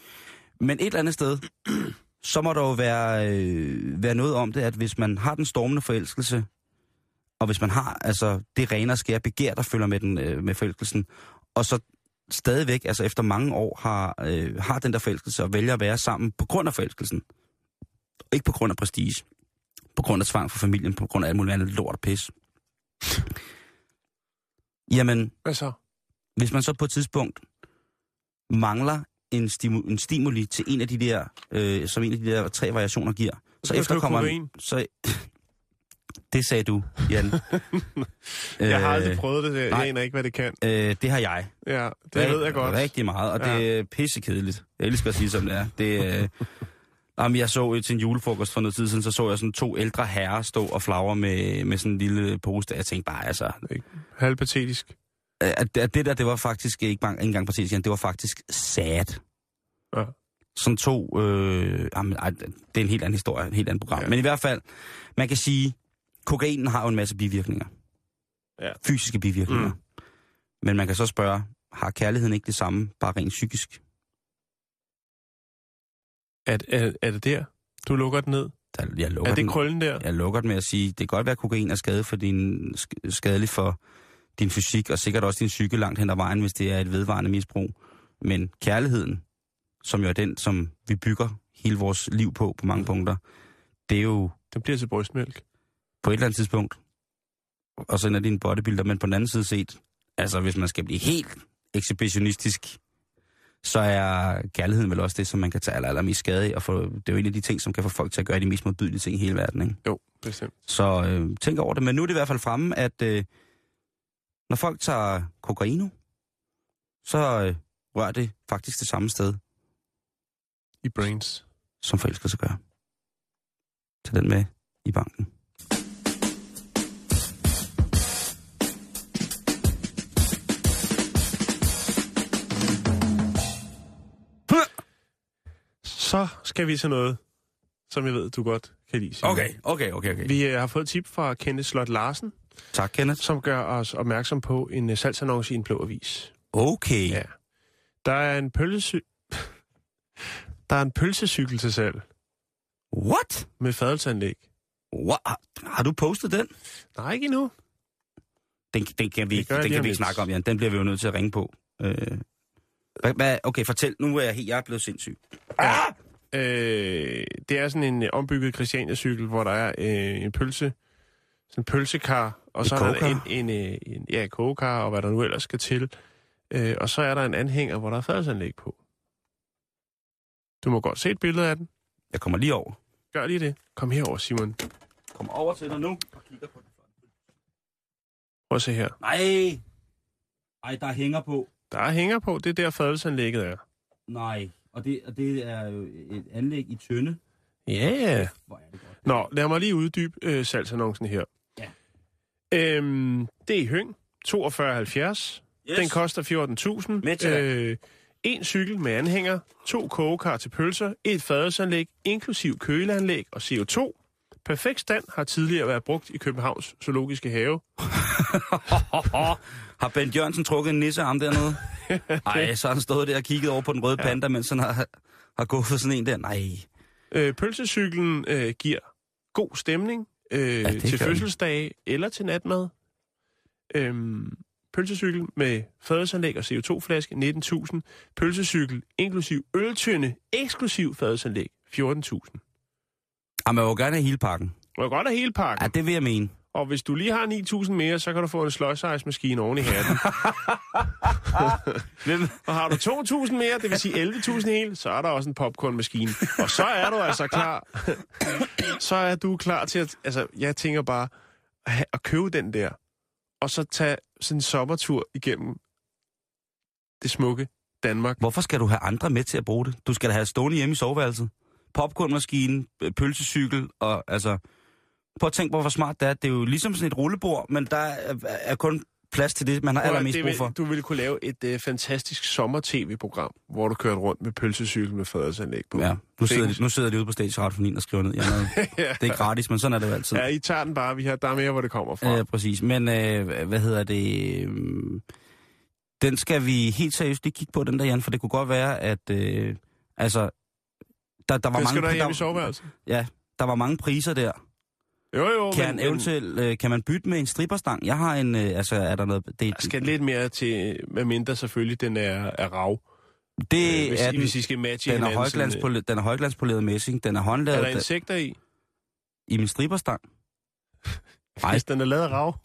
Men et eller andet sted, så må der jo være, øh, være noget om det, at hvis man har den stormende forelskelse, og hvis man har altså det rene og skære begær, der følger med, den, øh, med forelskelsen, og så stadigvæk, altså efter mange år, har, øh, har den der forelskelse og vælger at være sammen på grund af forelskelsen. Ikke på grund af prestige. På grund af tvang for familien, på grund af alt muligt andet lort og pis. Jamen, Hvad så? hvis man så på et tidspunkt mangler en, stimu- en stimuli til en af de der, øh, som en af de der tre variationer giver, så du efterkommer man... Så, det sagde du, Jan. *laughs* Jeg har aldrig prøvet det, jeg nej. aner ikke, hvad det kan. Øh, det har jeg. Ja, det ved jeg godt. Rigtig meget, og Ja. det er pissekedeligt. Jeg elsker at sige, som det er. Det, øh, *laughs* jamen, jeg så til en julefrokost for noget tid siden, så så jeg sådan to ældre herrer stå og flagre med, med sådan en lille pose. der. Jeg tænkte bare, altså... Halvpatetisk. At, at det der, det var faktisk ikke, bare, ikke engang Jan, det var faktisk sad. Ja. Sådan to... Øh, jamen, ej, det er en helt anden historie, en helt andet program. Ja. Men i hvert fald, man kan sige, kokainen har jo en masse bivirkninger. Ja. Fysiske bivirkninger. Mm. Mm. Men man kan så spørge, har kærligheden ikke det samme, bare rent psykisk? Er, er, er det der, du lukker den ned? Der, jeg lukker Er det den, krøllen der? Jeg lukker den med at sige, det kan godt være, at kokain er skade for din, sk- skadelig for din fysik, og sikkert også din psyke langt hen ad vejen, hvis det er et vedvarende misbrug. Men kærligheden, som jo er den, som vi bygger hele vores liv på, på mange punkter, det er jo Den bliver til brystmælk. På et eller andet tidspunkt, og så er det en bodybuilder, men på den anden side set, altså hvis man skal blive helt ekshibitionistisk, så er kærligheden vel også det, som man kan tage aller, allermest skade af, og få, det er jo en af de ting, som kan få folk til at gøre de mest modbydelige ting i hele verden, ikke? Jo, bestemt. Så øh, tænk over det. Men nu er det i hvert fald fremme, at øh, når folk tager kokaino, så øh, rører det faktisk det samme sted, I brains. som forelskelse gør. Tag den med i banken. Så skal vi til noget, som jeg ved, du godt kan lide. Simon. Okay, okay, okay, okay. Vi øh, har fået et tip fra Kenneth Slot Larsen, Tak, Kenneth. som gør os opmærksom på en uh, salgsannonce i en blå avis. Okay. Ja. Der er en pølsesy... *laughs* Der er en pølsecykel til salg What? med fadelsanlæg. What? Har du postet den? Nej, ikke endnu. Den, den kan vi, den kan vi ikke snakke om, Jan. Den bliver vi jo nødt til at ringe på. Øh, hvad, okay, fortæl. Nu er jeg, helt, jeg er blevet sindssyg. Ah! Øh, det er sådan en øh, ombygget Christiania-cykel, hvor der er øh, en pølse, sådan en pølsekar, og Et så er der kogekar? en, en, øh, en ja, kogekar, og hvad der nu ellers skal til. Øh, og så er der en anhænger, hvor der er fadelsanlæg på. Du må godt se et billede af den. Jeg kommer lige over. Gør lige det. Kom herover, Simon. Kommer over til dig nu. Og kigger på den. Prøv at se her. Nej. Ej, der hænger på. Der er hænger på, det er der fadelsanlægget er. Nej. Og det, og det er jo et anlæg i Tønde. Ja, yeah. Hvor er det godt. Nå, lad mig lige uddybe øh, salgsannoncen her. Ja. Øhm, det er i Høng, 42,70. Yes. Den koster 14.000. Med til øh, En cykel med anhænger, to kogekar til pølser, et fadelsanlæg, inklusiv køleanlæg og CO2. Perfekt stand har tidligere været brugt i Københavns Zoologiske Have. *laughs* *laughs* Har Ben Jørgensen trukket en nissearm dernede? *laughs* Ej, så har han stået der og kigget over på den røde panda, mens han har, har gået for sådan en der. Nej. Øh, pølsecyklen øh, giver god stemning øh, det til fødselsdage eller til natmad. Øhm, Pølsecykel med fadelsanlæg og CO2-flaske 19.000. Pølsecykel inklusiv øltønde, eksklusiv fadelsanlæg 14.000. Jamen, jeg vil gerne have hele pakken. Du kan godt have hele pakken. Ja, det vil jeg mene. Og hvis du lige har 9.000 mere, så kan du få en sløjsejsmaskine oven i hatten. *laughs* Og har du 2.000 mere, det vil sige 11.000 helt, så er der også en popcornmaskine. Og så er du altså klar. så er du klar til at... Altså, jeg tænker bare at, købe den der, og så tage sådan en sommertur igennem det smukke Danmark. Hvorfor skal du have andre med til at bruge det? Du skal da have stående hjemme i soveværelset. Popcornmaskine, pølsecykel og altså... Prøv at tænke på, hvor smart det er. Det er jo ligesom sådan et rullebord, men der er, er kun plads til det, man har allermest brug for. du ville kunne lave et uh, fantastisk sommer-tv-program, hvor du kørte rundt med pølsecykel med fadersanlæg på. Ja, nu sidder, de, nu sidder de ude på 9 og skriver ned. Ja, *laughs* noget. ja. Det er gratis, men sådan er det jo altid. ja, I tager den bare. Vi har, der er mere, hvor det kommer fra. Ja, præcis. Men øh, hvad hedder det? Øh, den skal vi helt seriøst lige kigge på, den der, Jan, for det kunne godt være, at... Øh, altså, der, der var det skal mange, du have hjemme i der, soveværelset. ja, der var mange priser der. Jo, jo, Kan, men, eventuelt, øh, kan man bytte med en stripperstang? Jeg har en, øh, altså er der noget... Det, der skal lidt mere til, med mindre selvfølgelig, den er, er rav. det Øh, hvis, er I, den, hvis I skal matche den, er sådan, øh, højglanspoleret, den er højglanspoleret messing, den er Er håndlavet der der, insekter i? i min stripperstang. Nej. *laughs* Hvis den er lavet af rav.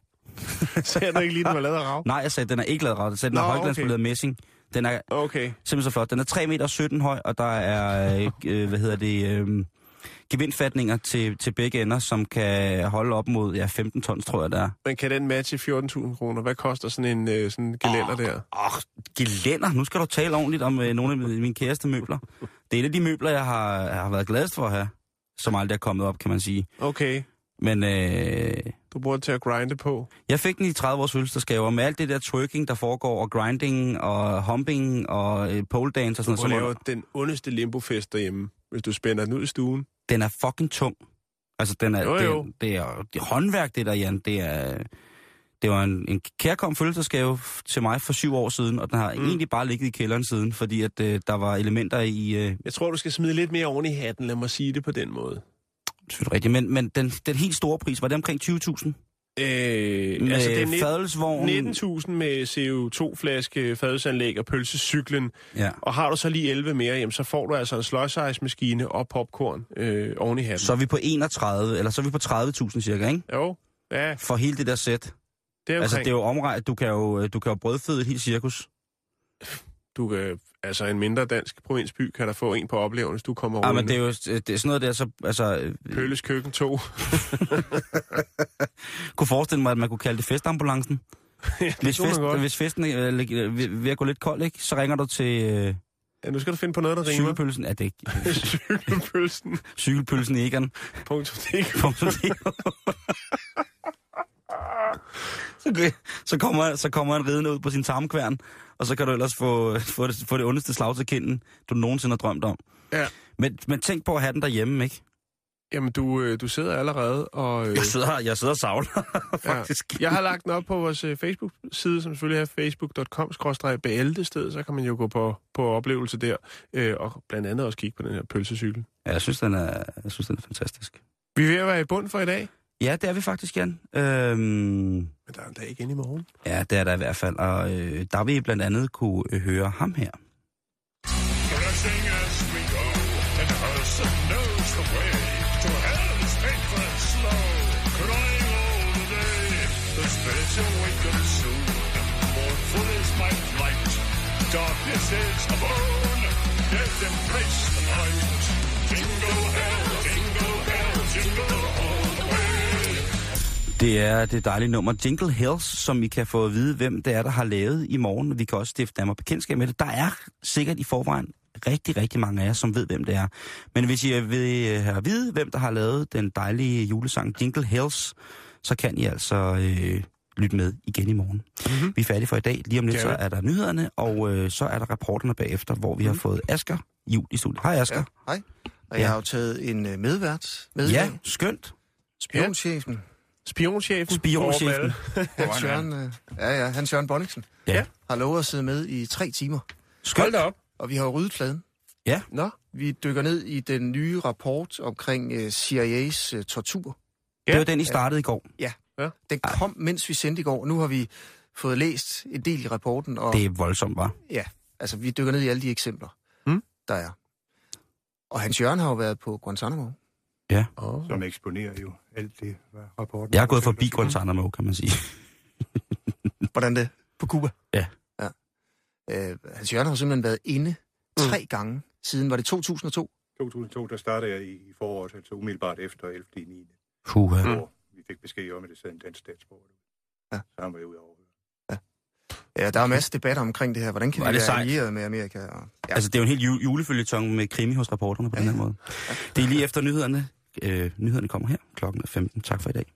*laughs* Sagde du ikke lige, den var lavet af rav? Nej, jeg sagde, den er ikke lavet ret. Jeg sagde, den er Nå, højglanspoleret messing. Den er Okay. simpelthen så flot. Den er 3 meter 17 høj, og der er, øh, øh, hvad hedder det, øh, gevindfatninger til, til begge ender, som kan holde op mod ja, 15 tons, tror jeg, der er. Men kan den matche 14.000 kroner? Hvad koster sådan en øh, sådan gelænder der? Åh, gelænder. Nu skal du tale ordentligt om øh, nogle af mine kæreste møbler. Det er et af de møbler, jeg har, jeg har været gladest for at have, som aldrig er kommet op, kan man sige. Okay. Men øh, Du bruger den til at grinde på. jeg fik den i 30 års fødselsdagsgave, og med alt det der twerking, der foregår, og grinding, og humping, og øh, pole dance og Du sådan noget, lave så må, den ondeste limbofest derhjemme, hvis du spænder den ud i stuen. den er fucking tung. Altså, den er, Jo, det, jo. er- det, er, det er håndværk, det der, Jan. Det er... Det var en, en kærkom fødselsdagsgave til mig for syv år siden, og den har mm. egentlig bare ligget i kælderen siden, fordi at øh, der var elementer i, øh, Jeg tror, du skal smide lidt mere oven i hatten, lad mig sige det på den måde. Selvfølgelig rigtigt, men, men den, den helt store pris, var det omkring 20.000? Øh, Med altså, det er net- fadelsvogn? 19.000 med CO2-flaske, fadelsanlæg og pølsecyklen. Ja. Og har du så lige 11 mere, jamen, så får du altså en sløjsejsmaskine og popcorn øh, oven i hatten. Så er vi på 31, eller så er vi på 30.000 cirka, ikke? Jo, ja, For hele det der sæt. det er Altså, det er jo omregnet, du kan jo, du kan jo brødføde et helt cirkus. Du kan, altså en mindre dansk provinsby kan der få en på oplevelsen, hvis du kommer Ja, rundt. men det er jo det er sådan noget der, så, altså, øh, Pølles køkken 2. *laughs* *laughs* kunne forestille mig, at man kunne kalde det festambulancen. Hvis, kunne man fest, hvis festen er øh, øh, ved- ved at gå lidt kold, ikke, så ringer du til øh, Ja, nu skal du finde på noget, der rimer. cykelpølsen. Ja, det er ikke *laughs* Cykelpølsen. cykelpølsen i Egon. Punktum. Så, så, kommer, så kommer han ridende ud på sin tarmkværn, og så kan du ellers få, få, det, få det ondeste slag til kinden, du nogensinde har drømt om. Ja. Men, men tænk på at have den derhjemme, ikke? Jamen, du, øh, du sidder allerede og... Øh, Jeg sidder, jeg sidder og savler, faktisk. Jeg har lagt den op på vores øh, Facebook-side, som selvfølgelig er facebook.com-bæltested, så kan man jo gå på, på oplevelse der, øh, og blandt andet også kigge på den her pølsecykel. Ja, jeg synes, den er, jeg synes, den er fantastisk. Vi er ved at være i bund for i dag, Ja, det er vi faktisk, Jan. Øhm, men der er en dag igen i morgen. ja, det er der i hvert fald. Og øh, der vil I blandt andet kunne øh, høre ham her. As we go, and person knows the way to Det er det dejlige nummer Jingle Hells, som I kan få at vide, hvem det er, der har lavet i morgen. Vi kan også stifte nærmere bekendtskab med det. Der er sikkert i forvejen rigtig, rigtig mange af jer, som ved, hvem det er. Men hvis I vil have at vide, hvem der har lavet den dejlige julesang Jingle Hells, så kan I altså øh, lytte med igen i morgen. Mm-hmm. Vi er færdige for i dag. Lige om lidt, så er er der nyhederne, og øh, så er der rapporterne bagefter, hvor vi har fået Asker jul i studiet. Hej Asker. Ja, hej. Og Ja. jeg har jo taget en uh, medvært med Ja, ja skønt. Spionchefen. Spionchefen. Spionchefen. Hans Jørgen, uh, ja, ja, Hans Jørgen Bonniksen. Ja. Har lovet at sidde med i tre timer. Skønt. Op. Og vi har jo ryddet fladen. Nå, Vi dykker ned i den nye rapport omkring uh, CIA's uh, tortur. Det var den, I startede i går. Den kom, mens vi sendte i går. Nu har vi fået læst en del i rapporten, og Det er voldsomt, var. ja, altså vi dykker ned i alle de eksempler, Mm. der er. Og Hans Jørgen har jo været på Guantanamo. Oh. Som eksponerer jo alt det, hvad rapporten... Jeg har gået forbi Guantanamo, kan man sige. *laughs* Hvordan det? På Cuba? Ja. ja. Øh, Hans Jørgen har simpelthen været inde tre mm. gange siden, var det 2002? 2002, der startede jeg i foråret, altså umiddelbart efter 11. 9. Puha. Hvor vi fik besked om, at det sad en dansk statsborger. Ja. Så han var ude over. Ja, der er masser af debatter omkring det her. Hvordan kan Hvor vi det være allieret med Amerika? Og, ja. Altså, det er jo en helt ju- julefølgetong med krimi hos reporterne på den her måde. Det er lige efter nyhederne. Øh, nyhederne kommer her. Klokken er 15. Tak for i dag.